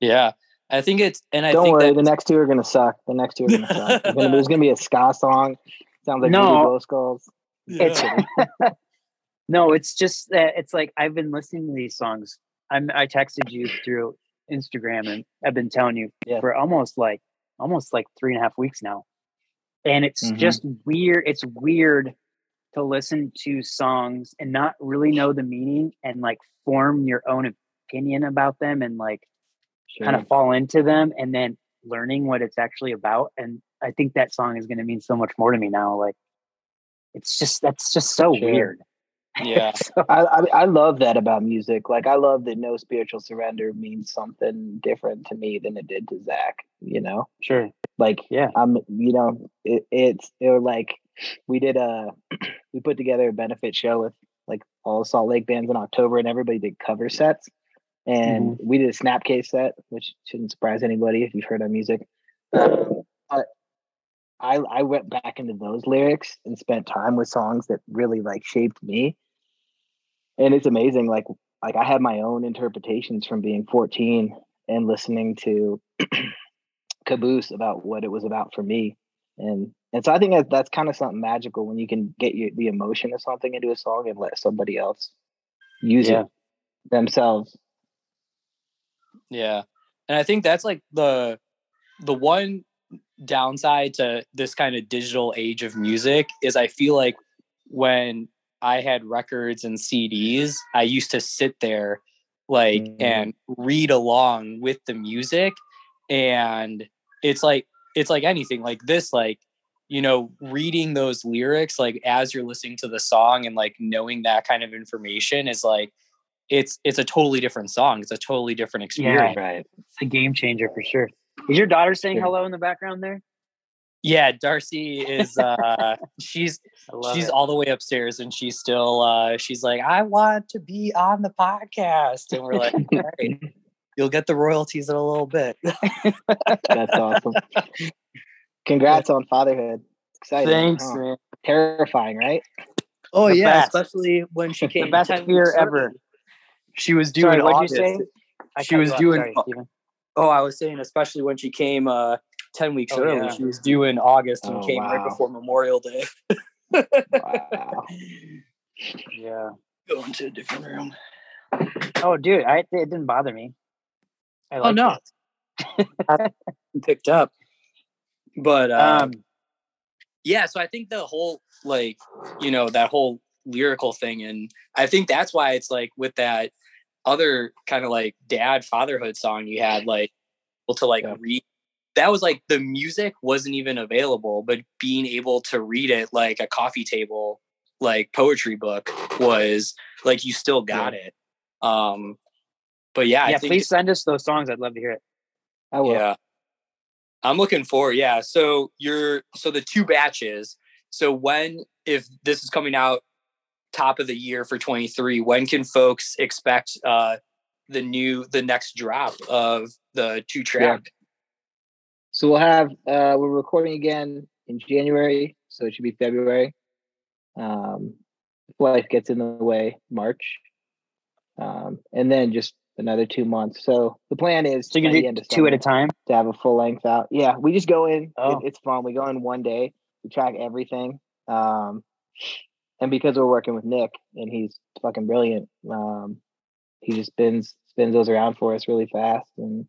Speaker 5: Yeah, I think it's and I
Speaker 4: Don't
Speaker 5: think
Speaker 4: worry,
Speaker 5: that
Speaker 4: the next two are gonna suck. The next two are gonna suck. There's gonna, there's gonna be a ska song. Sounds like
Speaker 3: No.
Speaker 4: Voodoo Glow Skulls.
Speaker 3: It's (laughs) (laughs) no, it's just that it's like I've been listening to these songs. I'm I texted you through Instagram and I've been telling you
Speaker 4: Yeah.
Speaker 3: for almost like almost like three and a half weeks now. And it's
Speaker 4: Mhm.
Speaker 3: just weird. It's weird to listen to songs and not really know the meaning and like form your own opinion about them and like kind of fall into them and then learning what it's actually about. And I think that song is going to mean so much more to me now. Like, it's just that's just so
Speaker 4: Sure.
Speaker 3: weird.
Speaker 5: yeah, (laughs)
Speaker 3: So-
Speaker 4: I, I I love that about music. Like I love that no spiritual surrender means something different to me than it did to Zach. You know,
Speaker 3: sure.
Speaker 4: like
Speaker 3: Yeah.
Speaker 4: I'm you know it, it's it was like we did a (clears throat) we put together a benefit show with like all the Salt Lake bands in October, and everybody did cover sets. And we did a Snapcase set, which shouldn't surprise anybody if you've heard our music. Um, but I I went back into those lyrics and spent time with songs that really like shaped me. And it's amazing, like like I had my own interpretations from being 14 and listening to (clears throat) Caboose about what it was about for me. And and so I think that that's kind of something magical when you can get your, the emotion of something into a song and let somebody else use
Speaker 3: Yeah.
Speaker 4: it themselves.
Speaker 5: Yeah, and I think that's like the the one downside to this kind of digital age of music is I feel like when I had records and CDs, I used to sit there like
Speaker 4: Mhm.
Speaker 5: and read along with the music and it's like it's like anything like this like you know reading those lyrics like as you're listening to the song and like knowing that kind of information is like it's it's a totally different song it's a totally different experience
Speaker 4: Right.
Speaker 3: It's a game changer for sure. Is your daughter saying
Speaker 4: Sure.
Speaker 3: hello in the background there?
Speaker 5: yeah darcy is uh (laughs) she's she's
Speaker 3: it.
Speaker 5: all the way upstairs and she's still uh she's like i want to be on the podcast and we're like all right (laughs) you'll get the royalties in a little bit (laughs)
Speaker 4: That's awesome. Congrats on fatherhood. Exciting.
Speaker 5: thanks
Speaker 4: huh?
Speaker 5: man
Speaker 4: Terrifying, right?
Speaker 5: oh
Speaker 3: The
Speaker 5: yeah
Speaker 3: best.
Speaker 5: especially when she came The
Speaker 3: best
Speaker 5: 10
Speaker 3: fear
Speaker 5: weeks
Speaker 3: ever.
Speaker 5: Early. she was due
Speaker 3: Sorry,
Speaker 5: in
Speaker 3: what'd you
Speaker 5: august
Speaker 3: say? I
Speaker 5: she was
Speaker 3: you off.
Speaker 5: doing-
Speaker 3: Sorry,
Speaker 5: oh i was saying especially when she came uh 10 weeks
Speaker 3: Oh,
Speaker 5: early
Speaker 3: yeah.
Speaker 5: she was due in august and
Speaker 4: Oh,
Speaker 5: came right before memorial day
Speaker 4: Wow. (laughs)
Speaker 3: Yeah.
Speaker 5: going to a different room
Speaker 3: Oh, dude, I it didn't bother me. I
Speaker 5: Oh,
Speaker 3: liked
Speaker 5: no. (laughs) picked up but uh,
Speaker 3: Um,
Speaker 5: yeah so i think the whole like you know that whole lyrical thing and i think that's why it's like with that other kind of like dad fatherhood song you had like able to like
Speaker 4: Yeah.
Speaker 5: read that was like the music wasn't even available but being able to read it like a coffee table like poetry book was like you still got it um but yeah,
Speaker 3: yeah,
Speaker 5: I think
Speaker 3: please send us those songs. I'd love to hear it.
Speaker 4: I will.
Speaker 5: yeah. I'm looking for yeah. So you're so the two batches. So when if this is coming out top of the year for 23, when can folks expect uh the new the next drop of the two track?
Speaker 4: So we'll have uh we're recording again in January, so it should be February. Um if life gets in the way, March. Um and then just another two months. So the plan is
Speaker 3: So you
Speaker 4: by the
Speaker 3: can do two at a time.
Speaker 4: to have a full length out. Yeah, we just go in. it-
Speaker 3: Oh.
Speaker 4: it's fun. We go in one day. We track everything. Um, and because we're working with Nick and he's fucking brilliant, um, he just spins spins those around for us really fast. And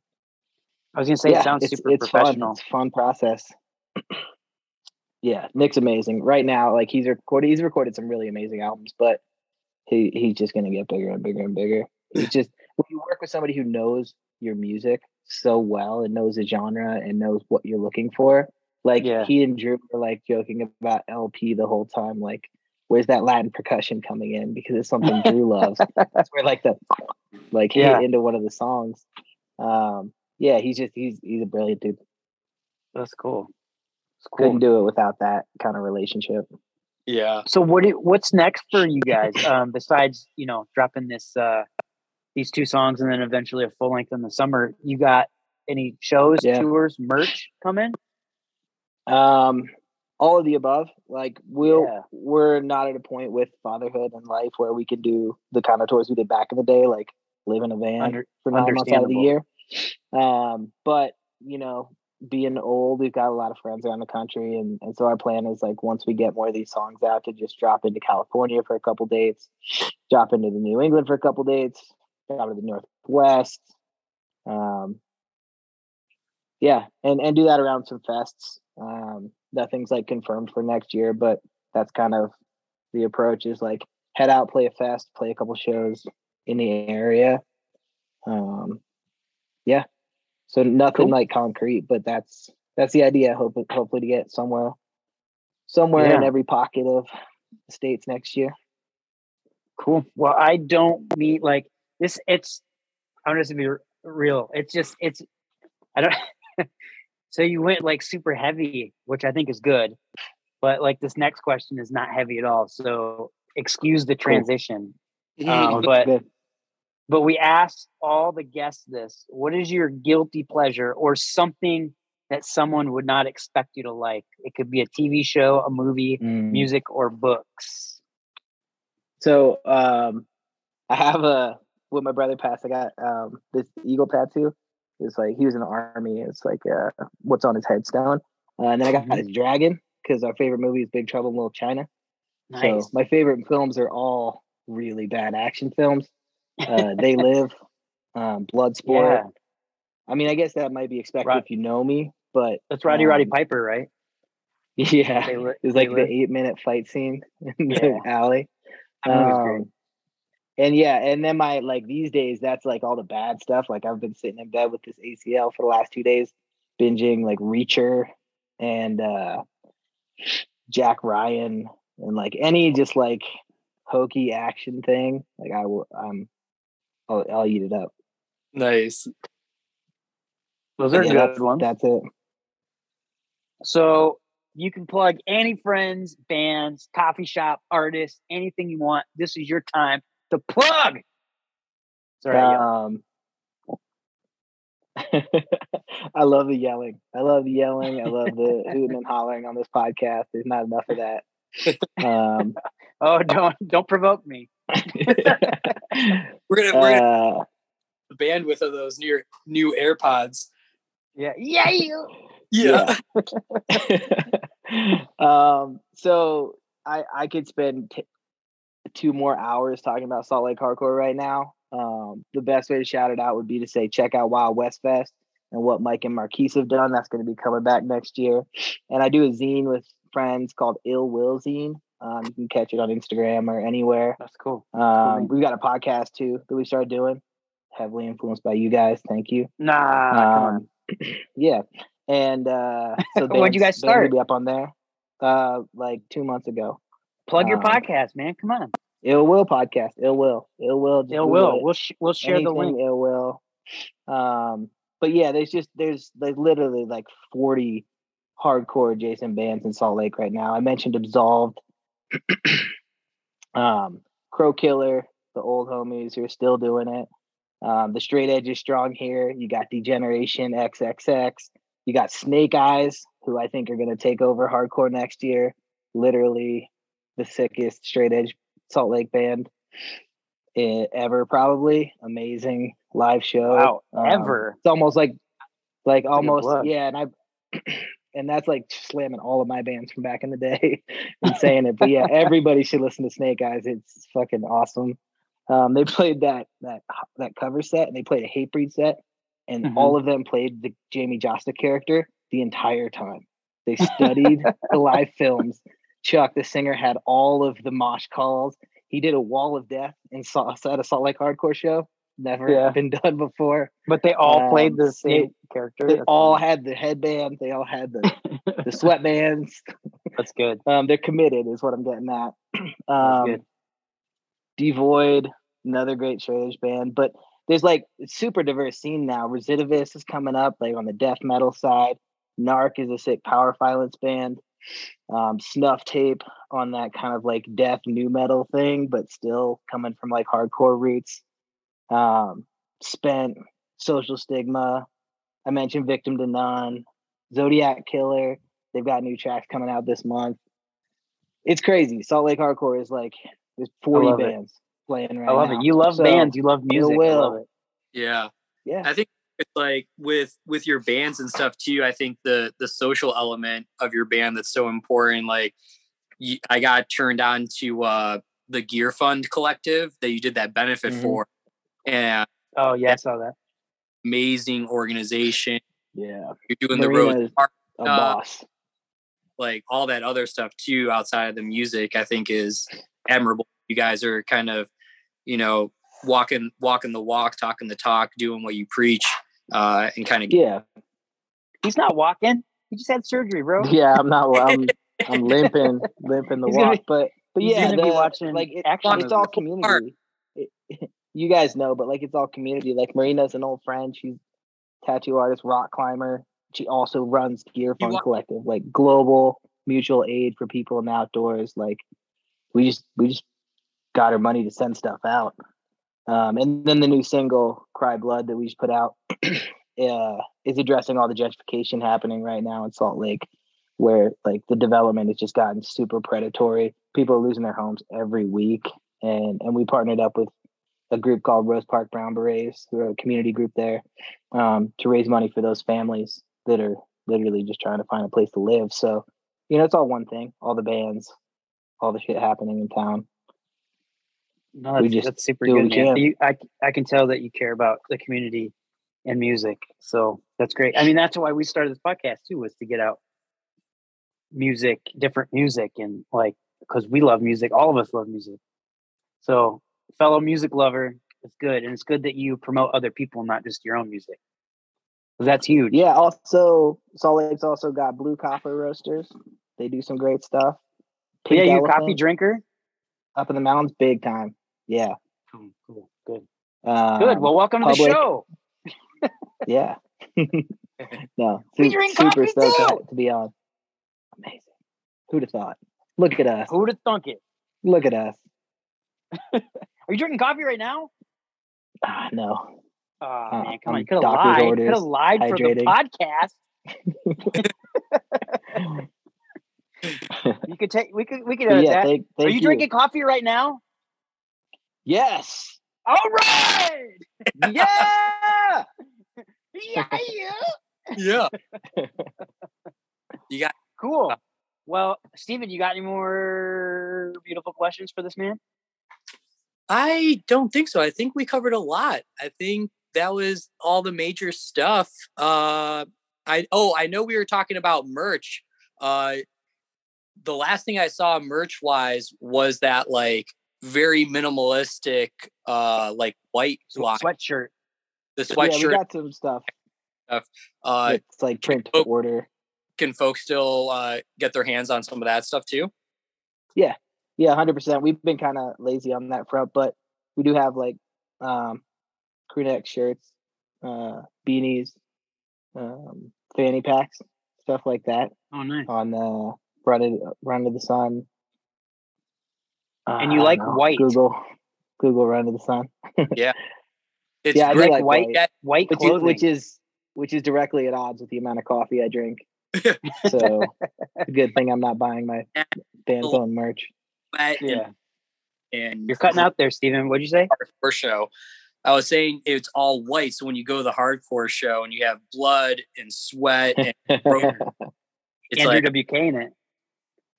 Speaker 3: I was gonna say it sounds
Speaker 4: it's,
Speaker 3: super
Speaker 4: it's fun.
Speaker 3: professional.
Speaker 4: It's a fun process. (clears throat) yeah, Nick's amazing right now. Like he's recorded, he's recorded some really amazing albums, but he he's just gonna get bigger and bigger and bigger. He's just when you work with somebody who knows your music so well and knows the genre and knows what you're looking for. Like
Speaker 3: Yeah.
Speaker 4: he and Drew were like joking about LP the whole time. Like, where's that Latin percussion coming in? Because it's something (laughs) Drew loves. That's where like the like
Speaker 3: Yeah.
Speaker 4: hit into one of the songs. Um, yeah, he's just he's he's a brilliant dude.
Speaker 3: That's cool. It's
Speaker 4: Couldn't do it without that kind of relationship.
Speaker 5: Yeah.
Speaker 3: So what? do- What's next for you guys? Um, besides you know dropping this uh, these two songs and then eventually a full length in the summer, you got any shows,
Speaker 4: Yeah.
Speaker 3: tours, merch coming?
Speaker 4: Um, all of the above. Like we'll
Speaker 3: Yeah.
Speaker 4: we're not at a point with fatherhood and life where we can do the kind of tours we did back in the day, like live in a van
Speaker 3: Under-
Speaker 4: for nine months out of the year. Um, but you know, being old, we've got a lot of friends around the country, and and so our plan is like once we get more of these songs out, to just drop into California for a couple dates, drop into the New England for a couple dates, drop to the Northwest. Um, yeah, and and do that around some fests. Um, nothing's like confirmed for next year, but that's kind of the approach is like head out, play a fest, play a couple shows in the area. Um, yeah, so nothing
Speaker 3: Cool.
Speaker 4: like concrete, but that's that's the idea. Hope hopefully to get somewhere, somewhere in every pocket of the states next year.
Speaker 3: Cool. Well, I don't meet like this. It's I'm just gonna be r- real. It's just it's I don't. (laughs) so you went like super heavy, which I think is good, but like this next question is not heavy at all. So excuse the transition. (laughs) Um, but but we asked all the guests this: What is your guilty pleasure or something that someone would not expect you to like? It could be a TV show, a movie,
Speaker 4: Mm.
Speaker 3: music, or books.
Speaker 4: So um I have a when my brother passed, I got um this eagle tattoo. It's like he was in the army. It's like uh what's on his headstone. Uh, and then I got
Speaker 3: Mhm.
Speaker 4: his dragon because our favorite movie is Big Trouble in Little China.
Speaker 3: Nice.
Speaker 4: So my favorite films are all really bad action films. Uh, they (laughs) live, um, Bloodsport.
Speaker 3: yeah,
Speaker 4: I mean, I guess that might be expected
Speaker 3: Right.
Speaker 4: if you know me, but
Speaker 3: that's Roddy Roddy
Speaker 4: um,
Speaker 3: Piper, right? (laughs)
Speaker 4: Yeah,
Speaker 3: li-
Speaker 4: it's
Speaker 3: they
Speaker 4: like the eight minute fight scene (laughs) in
Speaker 3: Yeah.
Speaker 4: the alley.
Speaker 3: That movie's great.
Speaker 4: Um, and yeah, and then my like these days, that's like all the bad stuff. Like I've been sitting in bed with this ACL for the last two days, binging like Reacher and uh Jack Ryan and like any just like hokey action thing. Like I will, um, I'll, I'll eat it up.
Speaker 5: Nice.
Speaker 3: Those are
Speaker 4: Yeah,
Speaker 3: good
Speaker 4: that's,
Speaker 3: ones.
Speaker 4: That's it.
Speaker 3: So you can plug any friends, bands, coffee shop, artists, anything you want. This is your time to plug. Sorry,
Speaker 4: Um, (laughs) I love the yelling. I love the yelling. I love the (laughs) hooting and hollering on this podcast. There's not enough of that. Um, (laughs)
Speaker 3: oh, don't don't provoke me.
Speaker 5: We're gonna we're gonna
Speaker 4: uh,
Speaker 5: the bandwidth of those new new AirPods.
Speaker 3: Yeah, yeah, you.
Speaker 5: Yeah.
Speaker 4: um, so I I could spend t- two more hours talking about Salt Lake Hardcore right now. Um, the best way to shout it out would be to say check out Wild West Fest and what Mike and Marquise have done. That's going to be coming back next year. And I do a zine with friends called Ill Will Zine. Um, you can catch it on Instagram or anywhere.
Speaker 3: That's cool.
Speaker 4: Um,
Speaker 3: link.
Speaker 4: we've got a podcast too that we started doing, heavily influenced by you guys. Thank you.
Speaker 3: Nah.
Speaker 4: Um, (clears throat) yeah, and uh, (laughs) so
Speaker 3: you guys start?
Speaker 4: Be up on there, uh, like two months ago.
Speaker 3: Plug your
Speaker 4: um,
Speaker 3: podcast, man. Come on.
Speaker 4: Ill Will podcast. Ill Will. Ill Will.
Speaker 3: Ill will. We'll sh- we'll share the link.
Speaker 4: Ill Will. Um, but yeah, there's just there's like literally like 40 hardcore Jason bands in Salt Lake right now. I mentioned Absolved, um, Crow Killer, the old homies who are still doing it. Um, the straight edge is strong here. You got Degeneration XXX. You got Snake Eyes, who I think are going to take over hardcore next year. Literally the sickest straight edge Salt Lake band eh, ever, probably. Amazing live show.
Speaker 3: Wow,
Speaker 4: Um,
Speaker 3: ever.
Speaker 4: It's almost like, like almost, yeah. And I, (clears throat) and that's like slamming all of my bands from back in the day (laughs) and saying it. But yeah, (laughs) everybody should listen to Snake Eyes. It's fucking awesome. Um, they (laughs) played that that that cover set and they played a Hatebreed set, and
Speaker 3: Mhm.
Speaker 4: all of them played the Jamey Jasta character the entire time. They studied the live films. Chuck, the singer, had all of the mosh calls. He did a wall of death in Salt, at a Salt Lake hardcore show. Never
Speaker 3: Yeah.
Speaker 4: been (laughs) done before.
Speaker 3: But they all played
Speaker 4: Um,
Speaker 3: the
Speaker 4: they-
Speaker 3: same character.
Speaker 4: They
Speaker 3: That's
Speaker 4: all
Speaker 3: funny.
Speaker 4: had the headband. They all had the (laughs) the sweatbands.
Speaker 3: That's good. (laughs)
Speaker 4: Um, they're committed, is what I'm getting at. (clears throat) Um. Devoid, another great straight band, but there's like super diverse scene now. Recidivist is coming up, like on the death metal side. Narc is a sick power violence band. Um, Snuff Tape on that kind of like death new metal thing, but still coming from like hardcore roots. Um, Spent, Social Stigma. I mentioned Victim to None, Zodiac Killer. They've got new tracks coming out this month. It's crazy. Salt Lake Hardcore is like there's 40
Speaker 3: love it.
Speaker 4: bands playing right now.
Speaker 3: I love
Speaker 4: now.
Speaker 3: it. You love
Speaker 4: So,
Speaker 3: bands. You love music. I
Speaker 4: will.
Speaker 3: love it.
Speaker 5: Yeah.
Speaker 4: Yeah.
Speaker 5: I think it's like with with your bands and stuff too. I think the the social element of your band that's so important. Like, you, I got turned on to uh the Gear Fund Collective that you did that benefit
Speaker 4: Mhm.
Speaker 5: for, and
Speaker 3: Oh yeah, I saw that.
Speaker 5: amazing organization.
Speaker 4: Yeah.
Speaker 5: You're doing the road,
Speaker 4: is
Speaker 5: Park,
Speaker 4: A
Speaker 5: Uh,
Speaker 4: boss.
Speaker 5: like all that other stuff too outside of the music. I think is admirable. You guys are kind of, you know, walking walking the walk, talking the talk, doing what you preach, uh, and kind of
Speaker 4: Yeah.
Speaker 3: He's not walking. He just had surgery, bro.
Speaker 4: Yeah, I'm not I'm (laughs) I'm limping, limping the
Speaker 3: He's gonna
Speaker 4: walk. But but yeah,
Speaker 3: gonna be
Speaker 4: the-
Speaker 3: watching
Speaker 4: like it,
Speaker 3: action
Speaker 4: it's all community. It- (laughs) you guys know, but like it's all community. Like Marina's an old friend. She's tattoo artist, rock climber. She also runs Gear
Speaker 5: You
Speaker 4: Fund Collective, like global mutual aid for people in the outdoors. Like we just we just got her money to send stuff out. Um, and then the new single "Cry Blood" that we just put out (clears throat) uh, is addressing all the gentrification happening right now in Salt Lake, where like the development has just gotten super predatory. People are losing their homes every week, and and we partnered up with a group called Rose Park Brown Berets, who are a community group there, um, to raise money for those families that are literally just trying to find a place to live. So, you know, it's all one thing. All the bands, all the shit happening in town.
Speaker 3: No,
Speaker 4: We
Speaker 3: that's,
Speaker 4: just
Speaker 3: that's super good, man. You, I I can tell that you care about the community and music. So that's great. I mean, that's why we started this podcast too, was to get out music, different music, and like because we love music. All of us love music. So, fellow music lover, it's good, and it's good that you promote other people, not just your own music. that's huge.
Speaker 4: Yeah. Also, Salt Lake's also got Blue Copper Roasters. They do some great stuff.
Speaker 3: yeah, you a coffee drinker.
Speaker 4: up in the mountains, big time. Yeah.
Speaker 3: Cool, cool, good,
Speaker 4: Um,
Speaker 3: good. Well, welcome to the show. (laughs)
Speaker 4: yeah. (laughs) no,
Speaker 3: We
Speaker 4: su-
Speaker 3: drink
Speaker 4: super
Speaker 3: coffee
Speaker 4: stoked to,
Speaker 3: too!
Speaker 4: ha- to be on. Amazing. Who'd have thought? Look at us.
Speaker 3: Who'd have thunk it?
Speaker 4: Look at us. (laughs)
Speaker 3: Are you drinking coffee right now?
Speaker 4: Ah, no.
Speaker 3: Oh
Speaker 4: Uh,
Speaker 3: man, come on! You could have lied. Could have lied for the podcast. You could take. We could. We could. Uh,
Speaker 4: yeah,
Speaker 3: that-
Speaker 4: thank,
Speaker 3: Are
Speaker 4: thank
Speaker 3: you drinking coffee right now?
Speaker 4: Yes.
Speaker 3: All right.
Speaker 4: Yeah. (laughs)
Speaker 3: Yeah. yeah. (laughs)
Speaker 5: yeah.
Speaker 3: Cool. Well, Stephen, you got any more beautiful questions for this man?
Speaker 5: I don't think so. I think we covered a lot. I think that was all the major stuff. Uh I oh, I know we were talking about merch. Uh the last thing I saw merch wise was that like very minimalistic uh like white line,
Speaker 3: Sweatshirt.
Speaker 5: the
Speaker 4: Yeah, we got some stuff.
Speaker 5: uh
Speaker 4: It's like print to
Speaker 5: oh.
Speaker 4: order.
Speaker 5: can folks still uh get their hands on some of that stuff too?
Speaker 4: Yeah, yeah, hundred percent. We've been kind of lazy on that front, but we do have like um crew neck shirts, uh beanies, um fanny packs, stuff like that
Speaker 3: Oh, nice.
Speaker 4: on the run of run of the sun. Uh,
Speaker 3: And you like
Speaker 4: know,
Speaker 3: white.
Speaker 4: Google Google run of the sun. (laughs) Yeah.
Speaker 5: It's
Speaker 4: Yeah, I like
Speaker 3: white,
Speaker 4: white.
Speaker 5: Yeah,
Speaker 3: white
Speaker 4: which is,
Speaker 3: clothing.
Speaker 4: which is which is directly at odds with the amount of coffee I drink. (laughs) So good thing I'm not buying my band's own merch.
Speaker 5: wet and-
Speaker 3: yeah.
Speaker 5: and
Speaker 3: You're cutting out there, Stephen. What'd you say?
Speaker 5: hardcore show. I was saying it's all white. So when you go to the hardcore show and you have blood and sweat, and (laughs) it's
Speaker 3: Andrew
Speaker 5: like
Speaker 3: WK in it.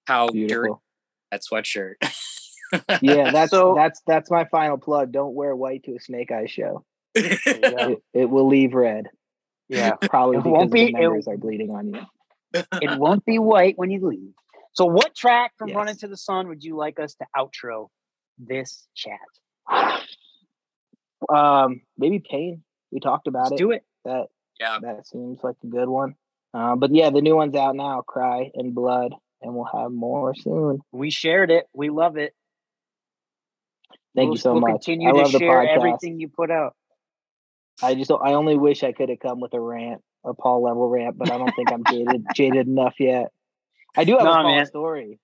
Speaker 5: how dirty that sweatshirt.
Speaker 4: Yeah, (laughs) that's
Speaker 3: So-
Speaker 4: that's that's my final plug. Don't wear white to a Snake Eye show.
Speaker 3: There you go.
Speaker 4: It, it will leave red.
Speaker 3: Yeah.
Speaker 4: Probably
Speaker 3: It
Speaker 4: because
Speaker 3: won't
Speaker 4: the
Speaker 3: be- it-
Speaker 4: members are bleeding on you.
Speaker 3: it won't be white when you leave. So, what track from
Speaker 4: Yes.
Speaker 3: Run into the Sun would you like us to outro this chat?
Speaker 4: Um, maybe Pain. We talked about
Speaker 3: Let's
Speaker 4: it.
Speaker 3: do it.
Speaker 4: That
Speaker 5: Yeah.
Speaker 4: that seems like a good one. Uh, but yeah, the new one's out now, Cry and Blood, and we'll have more soon.
Speaker 3: We shared it. We love it.
Speaker 4: Thank
Speaker 3: we'll,
Speaker 4: you so
Speaker 3: we'll
Speaker 4: much.
Speaker 3: continue
Speaker 4: I
Speaker 3: to
Speaker 4: love the
Speaker 3: share
Speaker 4: podcast.
Speaker 3: everything you put out.
Speaker 4: I just I only wish I could have come with a rant, a Paul level rant, but I don't think I'm jaded (laughs) jaded enough yet. I do have
Speaker 3: Nah,
Speaker 4: a Paul
Speaker 3: man.
Speaker 4: story.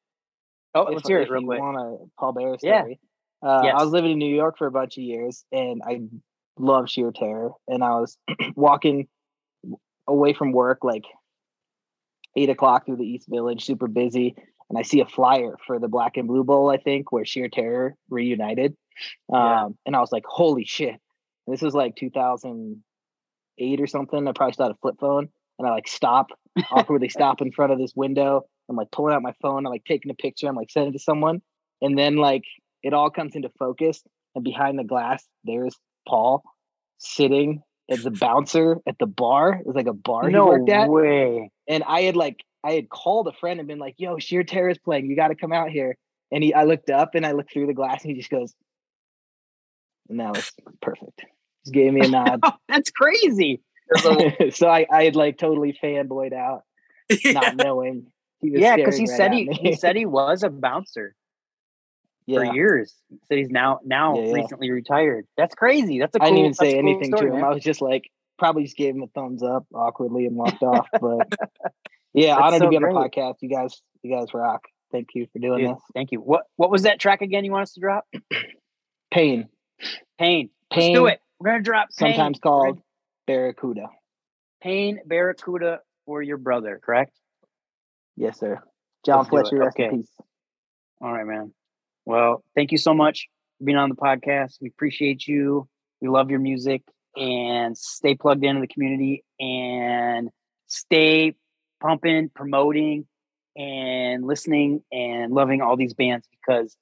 Speaker 3: Oh,
Speaker 4: if,
Speaker 3: let's hear it real quick.
Speaker 4: want a Paul Bear
Speaker 3: Yeah.
Speaker 4: story. Uh,
Speaker 3: Yes.
Speaker 4: I was living in New York for a bunch of years, and I love sheer terror. And I was (clears throat) walking away from work like eight o'clock through the East Village, super busy, and I see a flyer for the Black and Blue Bowl. I think where sheer terror reunited, um,
Speaker 3: Yeah.
Speaker 4: and I was like, "Holy shit!" And this was like 2008 or something. I probably still had a flip phone, and I like stop (laughs) awkwardly stop in front of this window. I'm like pulling out my phone. I'm like taking a picture. I'm like sending it to someone, and then like it all comes into focus. And behind the glass, there's Paul sitting as a bouncer at the bar. It was like a bar he
Speaker 3: No
Speaker 4: worked at.
Speaker 3: way.
Speaker 4: And I had like I had called a friend and been like, "Yo, Sheer Terror is playing. You got to come out here." And he, I looked up and I looked through the glass, and he just goes, and that was perfect. Just gave me a nod. (laughs)
Speaker 3: That's crazy. (laughs)
Speaker 4: so I, I had like totally fanboyed out, (laughs) not knowing. He was
Speaker 3: Yeah, because he
Speaker 4: staring
Speaker 3: said he, he said he was a bouncer for years. He said he's now now
Speaker 4: Yeah, yeah.
Speaker 3: recently retired. That's crazy. That's a
Speaker 4: I
Speaker 3: cool,
Speaker 4: didn't even say
Speaker 3: a cool
Speaker 4: anything
Speaker 3: story,
Speaker 4: to him.
Speaker 3: man.
Speaker 4: I was just like, probably just gave him a thumbs up awkwardly and walked off. But yeah,
Speaker 3: That's
Speaker 4: honored
Speaker 3: so
Speaker 4: to be on the podcast. You guys, you guys rock. Thank you for doing
Speaker 3: Dude,
Speaker 4: this.
Speaker 3: thank you. What what was that track again you want us to drop?
Speaker 4: Pain,
Speaker 3: Pain.
Speaker 4: pain.
Speaker 3: Let's do it. We're gonna drop pain.
Speaker 4: Sometimes
Speaker 3: We're gonna-
Speaker 4: called Barracuda.
Speaker 3: Pain Barracuda for your brother, correct?
Speaker 4: Yes, sir. John
Speaker 3: Let's.
Speaker 4: Fletcher, rest in
Speaker 3: Okay.
Speaker 4: peace.
Speaker 3: All right, man. Well, thank you so much for being on the podcast. We appreciate you. We love your music and stay plugged into the community and stay pumping, promoting, and listening and loving all these bands because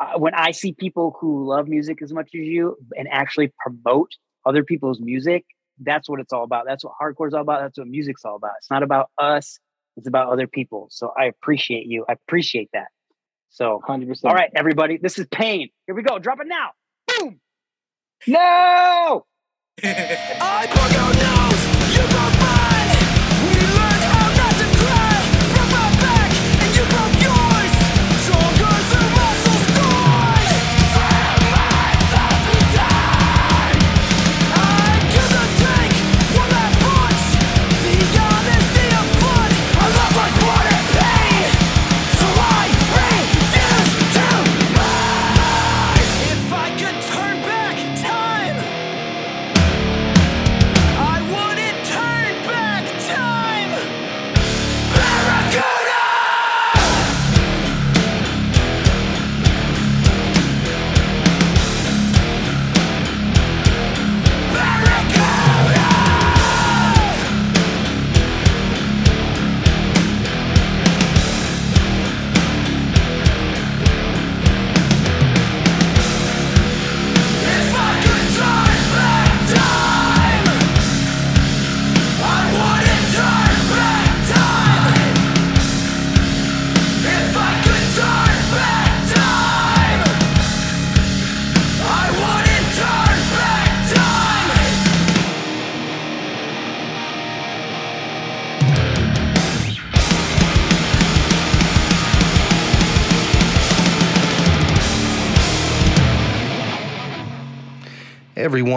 Speaker 3: uh, when I see people who love music as much as you and actually promote other people's music, that's what it's all about. That's what hardcore is all about. That's what music's all about. It's not about us. It's about other people. So I appreciate you. I appreciate that. So,
Speaker 4: 100%.
Speaker 3: all right, everybody, this is Pain. Here we go. Drop it now. Boom.
Speaker 4: No! (laughs)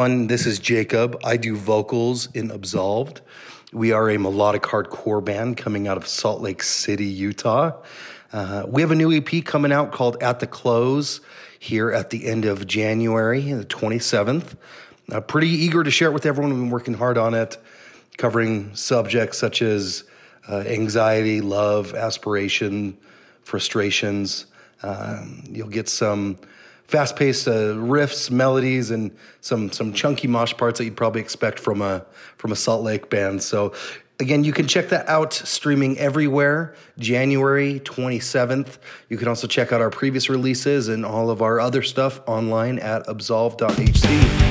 Speaker 6: everyone, this is Jacob. I do vocals in Absolved. We are a melodic hardcore band coming out of Salt Lake City, Utah. Uh, we have a new EP coming out called At the Close here at the end of January, the 27th. Uh, pretty eager to share it with everyone. We've been working hard on it, covering subjects such as uh, anxiety, love, aspiration, frustrations. Um, you'll get some fast-paced uh, riffs, melodies, and some some chunky mosh parts that you'd probably expect from a from a Salt Lake band. So, again, you can check that out streaming everywhere. January twenty seventh. You can also check out our previous releases and all of our other stuff online at absolve.hc.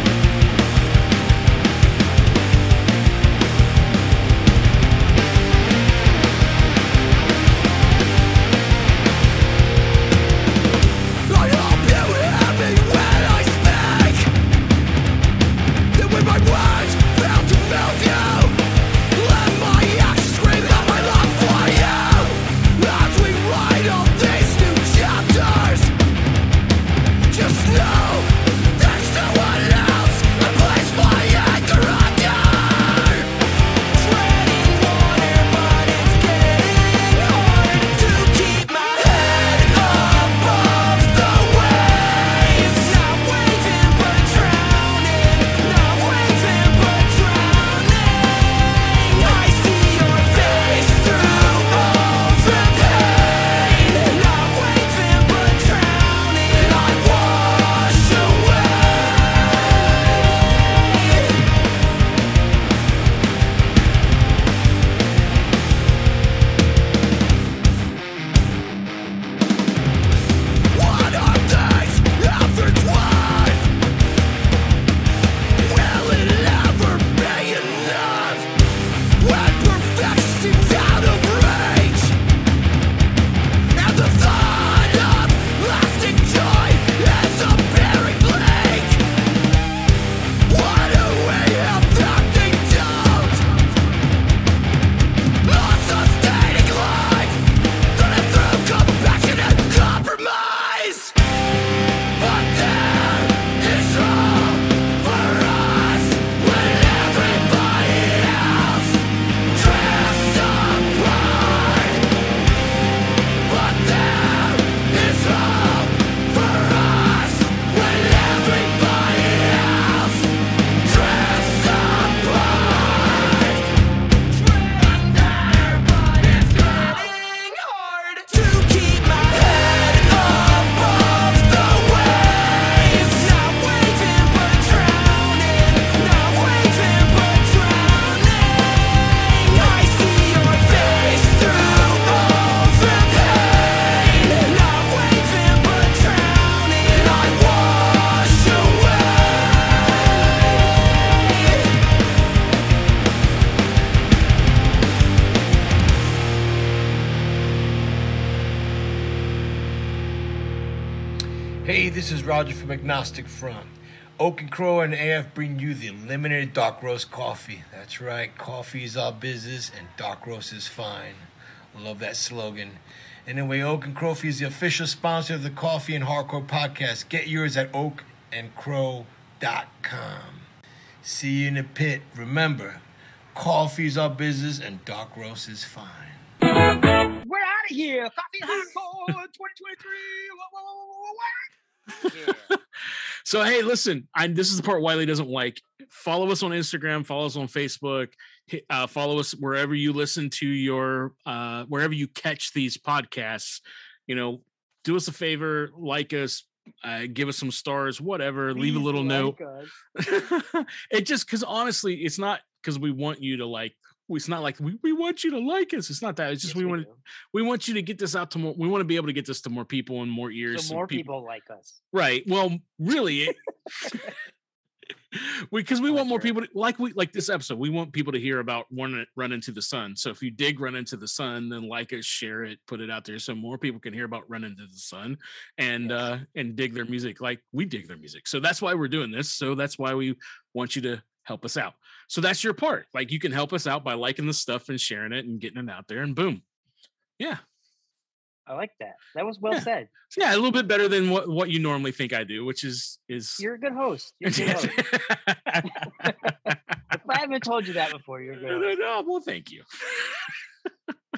Speaker 7: from Agnostic Front. Oak and Crow and AF bring you the limited dark roast coffee. That's right, coffee is our business and dark roast is fine. Love that slogan. Anyway, Oak and Crow is the official sponsor of the Coffee and Hardcore podcast. Get yours at oakandcrow.com. See you in the pit. Remember, coffee is our business and dark roast is fine.
Speaker 3: We're out of here. Coffee Hardcore 2023. Whoa, whoa, whoa, whoa, whoa, whoa. Yeah. (laughs)
Speaker 2: So hey, listen, I this is the part Wiley doesn't like. Follow us on Instagram, follow us on Facebook, uh, follow us wherever you listen to your uh, wherever you catch these podcasts. You know, do us a favor, like us, uh, give us some stars, whatever. leave a little note.
Speaker 3: like us. (laughs)
Speaker 2: it just because honestly, it's not because we want you to like. It's not like we, we want you to like us. It's not that. It's just
Speaker 3: Yes,
Speaker 2: we want
Speaker 3: do.
Speaker 2: we want you to get this out to more. We want to be able to get this to more people and more ears.
Speaker 3: So more people like us.
Speaker 2: Right. Well, really, because (laughs) (laughs) we,
Speaker 3: Oh,
Speaker 2: want more people to, like we like this episode. We want people to hear about run run into the sun. So if you dig run into the sun, then like us, share it, put it out there, so more people can hear about run into the sun and
Speaker 3: Yes.
Speaker 2: uh and dig their music like we dig their music. So that's why we're doing this. So that's why we want you to help us out. So that's your part. Like you can help us out by liking the stuff and sharing it and getting it out there, and boom. Yeah.
Speaker 3: I like that. That was well
Speaker 2: Yeah.
Speaker 3: said.
Speaker 2: Yeah, a little bit better than what, what you normally think I do, which is is
Speaker 3: You're a good host. You're a good host. (laughs) if I haven't told you that before, you're a
Speaker 2: no,
Speaker 3: good
Speaker 2: no,
Speaker 3: host.
Speaker 2: no, well, thank you.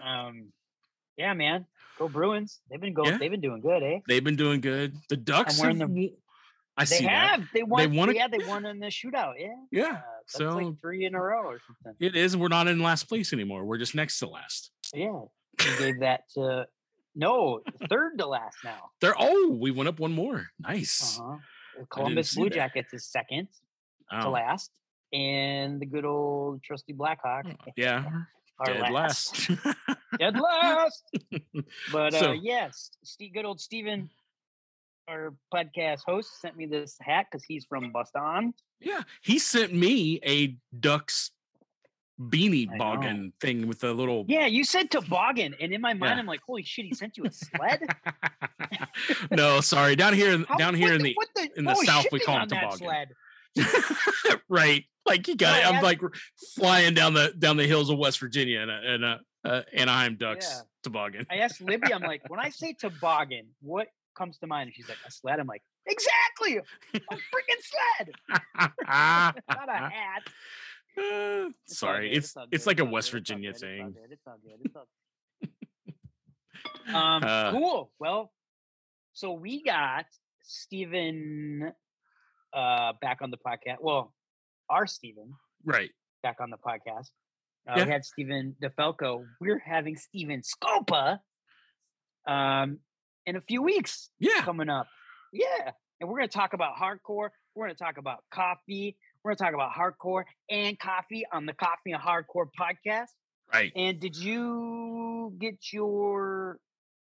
Speaker 3: Um, yeah, man. Go Bruins. They've been going.
Speaker 2: Yeah.
Speaker 3: They've been doing good, eh?
Speaker 2: They've been doing good. The Ducks
Speaker 3: wearing
Speaker 2: have,
Speaker 3: the-
Speaker 2: I
Speaker 3: They
Speaker 2: see
Speaker 3: have.
Speaker 2: that.
Speaker 3: They won.
Speaker 2: They won
Speaker 3: yeah, they won in the shootout. Yeah.
Speaker 2: Yeah.
Speaker 3: Uh, that's
Speaker 2: so
Speaker 3: like three in a row or something.
Speaker 2: it is. We're not in last place anymore. We're just next to last.
Speaker 3: Yeah. He gave that to no third to last now.
Speaker 2: They're Oh, we went up one more. Nice.
Speaker 3: Uh-huh. Columbus Blue
Speaker 2: that.
Speaker 3: Jackets is second to
Speaker 2: Oh,
Speaker 3: last, and the good old trusty Blackhawk
Speaker 2: yeah. (laughs)
Speaker 3: are
Speaker 2: Dead
Speaker 3: last.
Speaker 2: last. (laughs)
Speaker 3: Dead last. (laughs) But uh, yes, Steve, good old Steven, our podcast host, sent me this hat because he's from Boston.
Speaker 2: yeah. He sent me a Ducks beanie boggin thing with a little.
Speaker 3: Yeah, you said toboggan, and in my mind,
Speaker 2: Yeah.
Speaker 3: I'm like, holy shit, he sent you a sled. (laughs)
Speaker 2: no, sorry. Down here, in
Speaker 3: How-
Speaker 2: down here in
Speaker 3: the-
Speaker 2: the
Speaker 3: the,
Speaker 2: in the South, we
Speaker 3: call
Speaker 2: call 'em
Speaker 3: on that
Speaker 2: toboggan.
Speaker 3: sled. (laughs)
Speaker 2: right. Like you got it.
Speaker 3: I
Speaker 2: I'm
Speaker 3: asked-
Speaker 2: like flying down the down the hills of West Virginia and and a uh, Anaheim Ducks
Speaker 3: Yeah.
Speaker 2: toboggan.
Speaker 3: I asked Libby, I'm like, when I say toboggan, what comes to mind? And she's like, a sled. I'm like, exactly, a freaking sled, (laughs) not a hat.
Speaker 2: Uh, (laughs)
Speaker 3: It's
Speaker 2: sorry, it's it's
Speaker 3: good,
Speaker 2: like a West
Speaker 3: it's
Speaker 2: Virginia
Speaker 3: it's
Speaker 2: thing.
Speaker 3: good, It's all good. It's all good. (laughs) Um,
Speaker 2: Uh,
Speaker 3: cool. Well, so we got Stephen uh back on the podcast. Well, our Stephen
Speaker 2: Right.
Speaker 3: back on the podcast. Uh,
Speaker 2: Yeah.
Speaker 3: We had Stephen DeFalco. We're having Stephen Scopa um in a few weeks
Speaker 2: Yeah.
Speaker 3: coming up. Yeah. And we're going to talk about hardcore. We're going to talk about coffee. We're going to talk about hardcore and coffee on the Coffee and Hardcore podcast.
Speaker 2: Right.
Speaker 3: And did you get your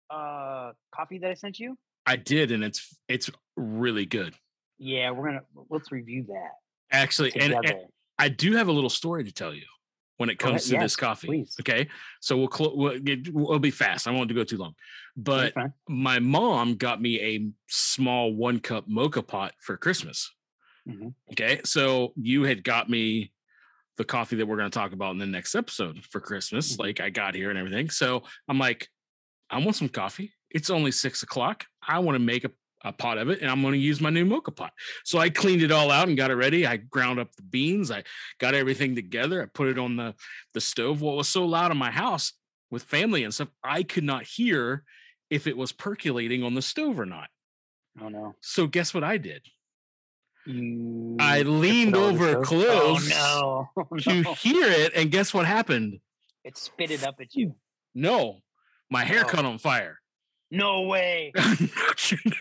Speaker 3: uh coffee that I sent you?
Speaker 2: I did, and it's it's really good.
Speaker 3: Yeah, we're going to let's review that
Speaker 2: Actually, and, and I do have a little story to tell you when it comes
Speaker 3: ahead.
Speaker 2: to this coffee.
Speaker 3: please.
Speaker 2: Okay, so we'll, clo- we'll get, we'll be fast. I won't to go too long, but my mom got me a small one cup moka pot for Christmas.
Speaker 3: Mhm.
Speaker 2: Okay, so you had got me the coffee that we're going to talk about in the next episode for Christmas.
Speaker 3: Mhm.
Speaker 2: Like I got here and everything. So I'm like, I want some coffee. It's only six o'clock. I want to make a, a pot of it and I'm going to use my new moka pot. So I cleaned it all out and got it ready. I ground up the beans. I got everything together. I put it on the, the stove. What was so loud in my house with family and stuff, I could not hear if it was percolating on the stove or not.
Speaker 3: Oh no.
Speaker 2: So guess what I did?
Speaker 3: You
Speaker 2: I leaned
Speaker 3: over stove?
Speaker 2: Oh, close
Speaker 3: Oh no. Oh, (laughs)
Speaker 2: to hear it, and guess what happened?
Speaker 3: It spit it up at you.
Speaker 2: No, my hair
Speaker 3: Oh.
Speaker 2: caught on fire.
Speaker 3: No way. (laughs)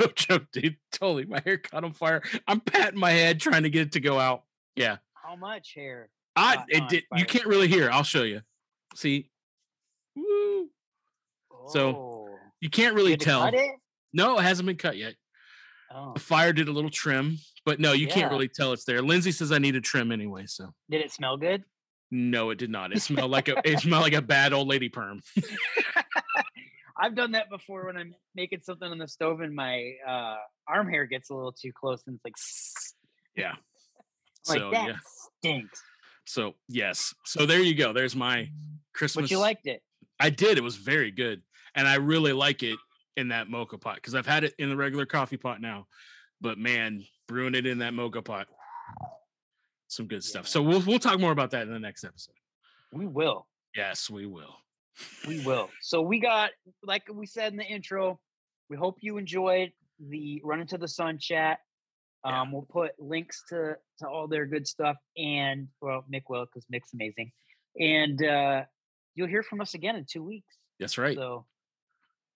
Speaker 2: no joke, dude. Totally, my hair caught on fire. I'm patting my head trying to get it to go out. Yeah,
Speaker 3: How much hair?
Speaker 2: I it did. You can't really hear. I'll show you. See, Woo. So,
Speaker 3: Oh.
Speaker 2: you can't really tell.
Speaker 3: it?
Speaker 2: No, it hasn't been cut yet.
Speaker 3: Oh.
Speaker 2: The fire did a little trim, but no, you
Speaker 3: Yeah.
Speaker 2: can't really tell it's there. Lindsay says I need a trim anyway, so
Speaker 3: Did it smell good?
Speaker 2: no, it did not. It smelled like a it (laughs) smelled like a bad old lady perm. (laughs)
Speaker 3: I've done that before when I'm making something on the stove and my uh, arm hair gets a little too close and it's like,
Speaker 2: Yeah. (laughs)
Speaker 3: like
Speaker 2: so
Speaker 3: that
Speaker 2: yeah.
Speaker 3: stinks.
Speaker 2: So yes. So there you go. There's my Christmas.
Speaker 3: But you liked it.
Speaker 2: I did. It was very good, and I really like it in that moka pot because I've had it in the regular coffee pot now, but man, brewing it in that moka pot, some good stuff. So we'll we'll talk more about that in the next episode.
Speaker 3: We will.
Speaker 2: Yes, we will.
Speaker 3: We will. So we got, like we said in the intro, we hope you enjoyed the Run into the Sun chat.
Speaker 2: Yeah.
Speaker 3: Um, we'll put links to to all their good stuff, and well, Mick will because Mick's amazing, and uh, you'll hear from us again in two weeks.
Speaker 2: That's right.
Speaker 3: So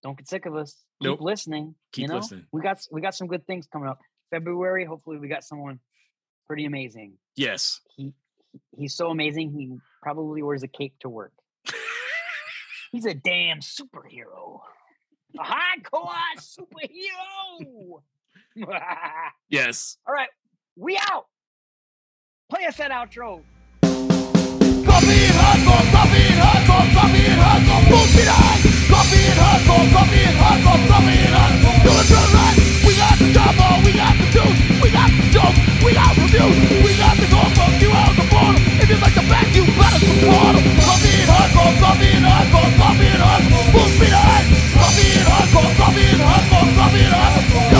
Speaker 3: don't get sick of us. Keep
Speaker 2: Nope.
Speaker 3: listening.
Speaker 2: Keep
Speaker 3: you know?
Speaker 2: listening.
Speaker 3: We got we got some good things coming up. February, hopefully, we got someone pretty amazing.
Speaker 2: Yes.
Speaker 3: He he's so amazing. He probably wears a cape to work. He's a damn superhero. A hardcore superhero. (laughs)
Speaker 2: yes.
Speaker 3: All right. We out. Play us that outro.
Speaker 8: Copy and hardcore, copy and hardcore, copy and hardcore, bullshit on! Copy and hardcore, copy and hardcore, copy and
Speaker 7: hardcore, kill the drum! We got the combo, we got the juice, we got the joke, we got the views, we got the gold, fuck you out the bottom! Feel like the best, you better support them. Love it hardcore, love it hardcore, love it hardcore. Move me to hardcore, love it hardcore, love it hardcore, love
Speaker 8: hardcore.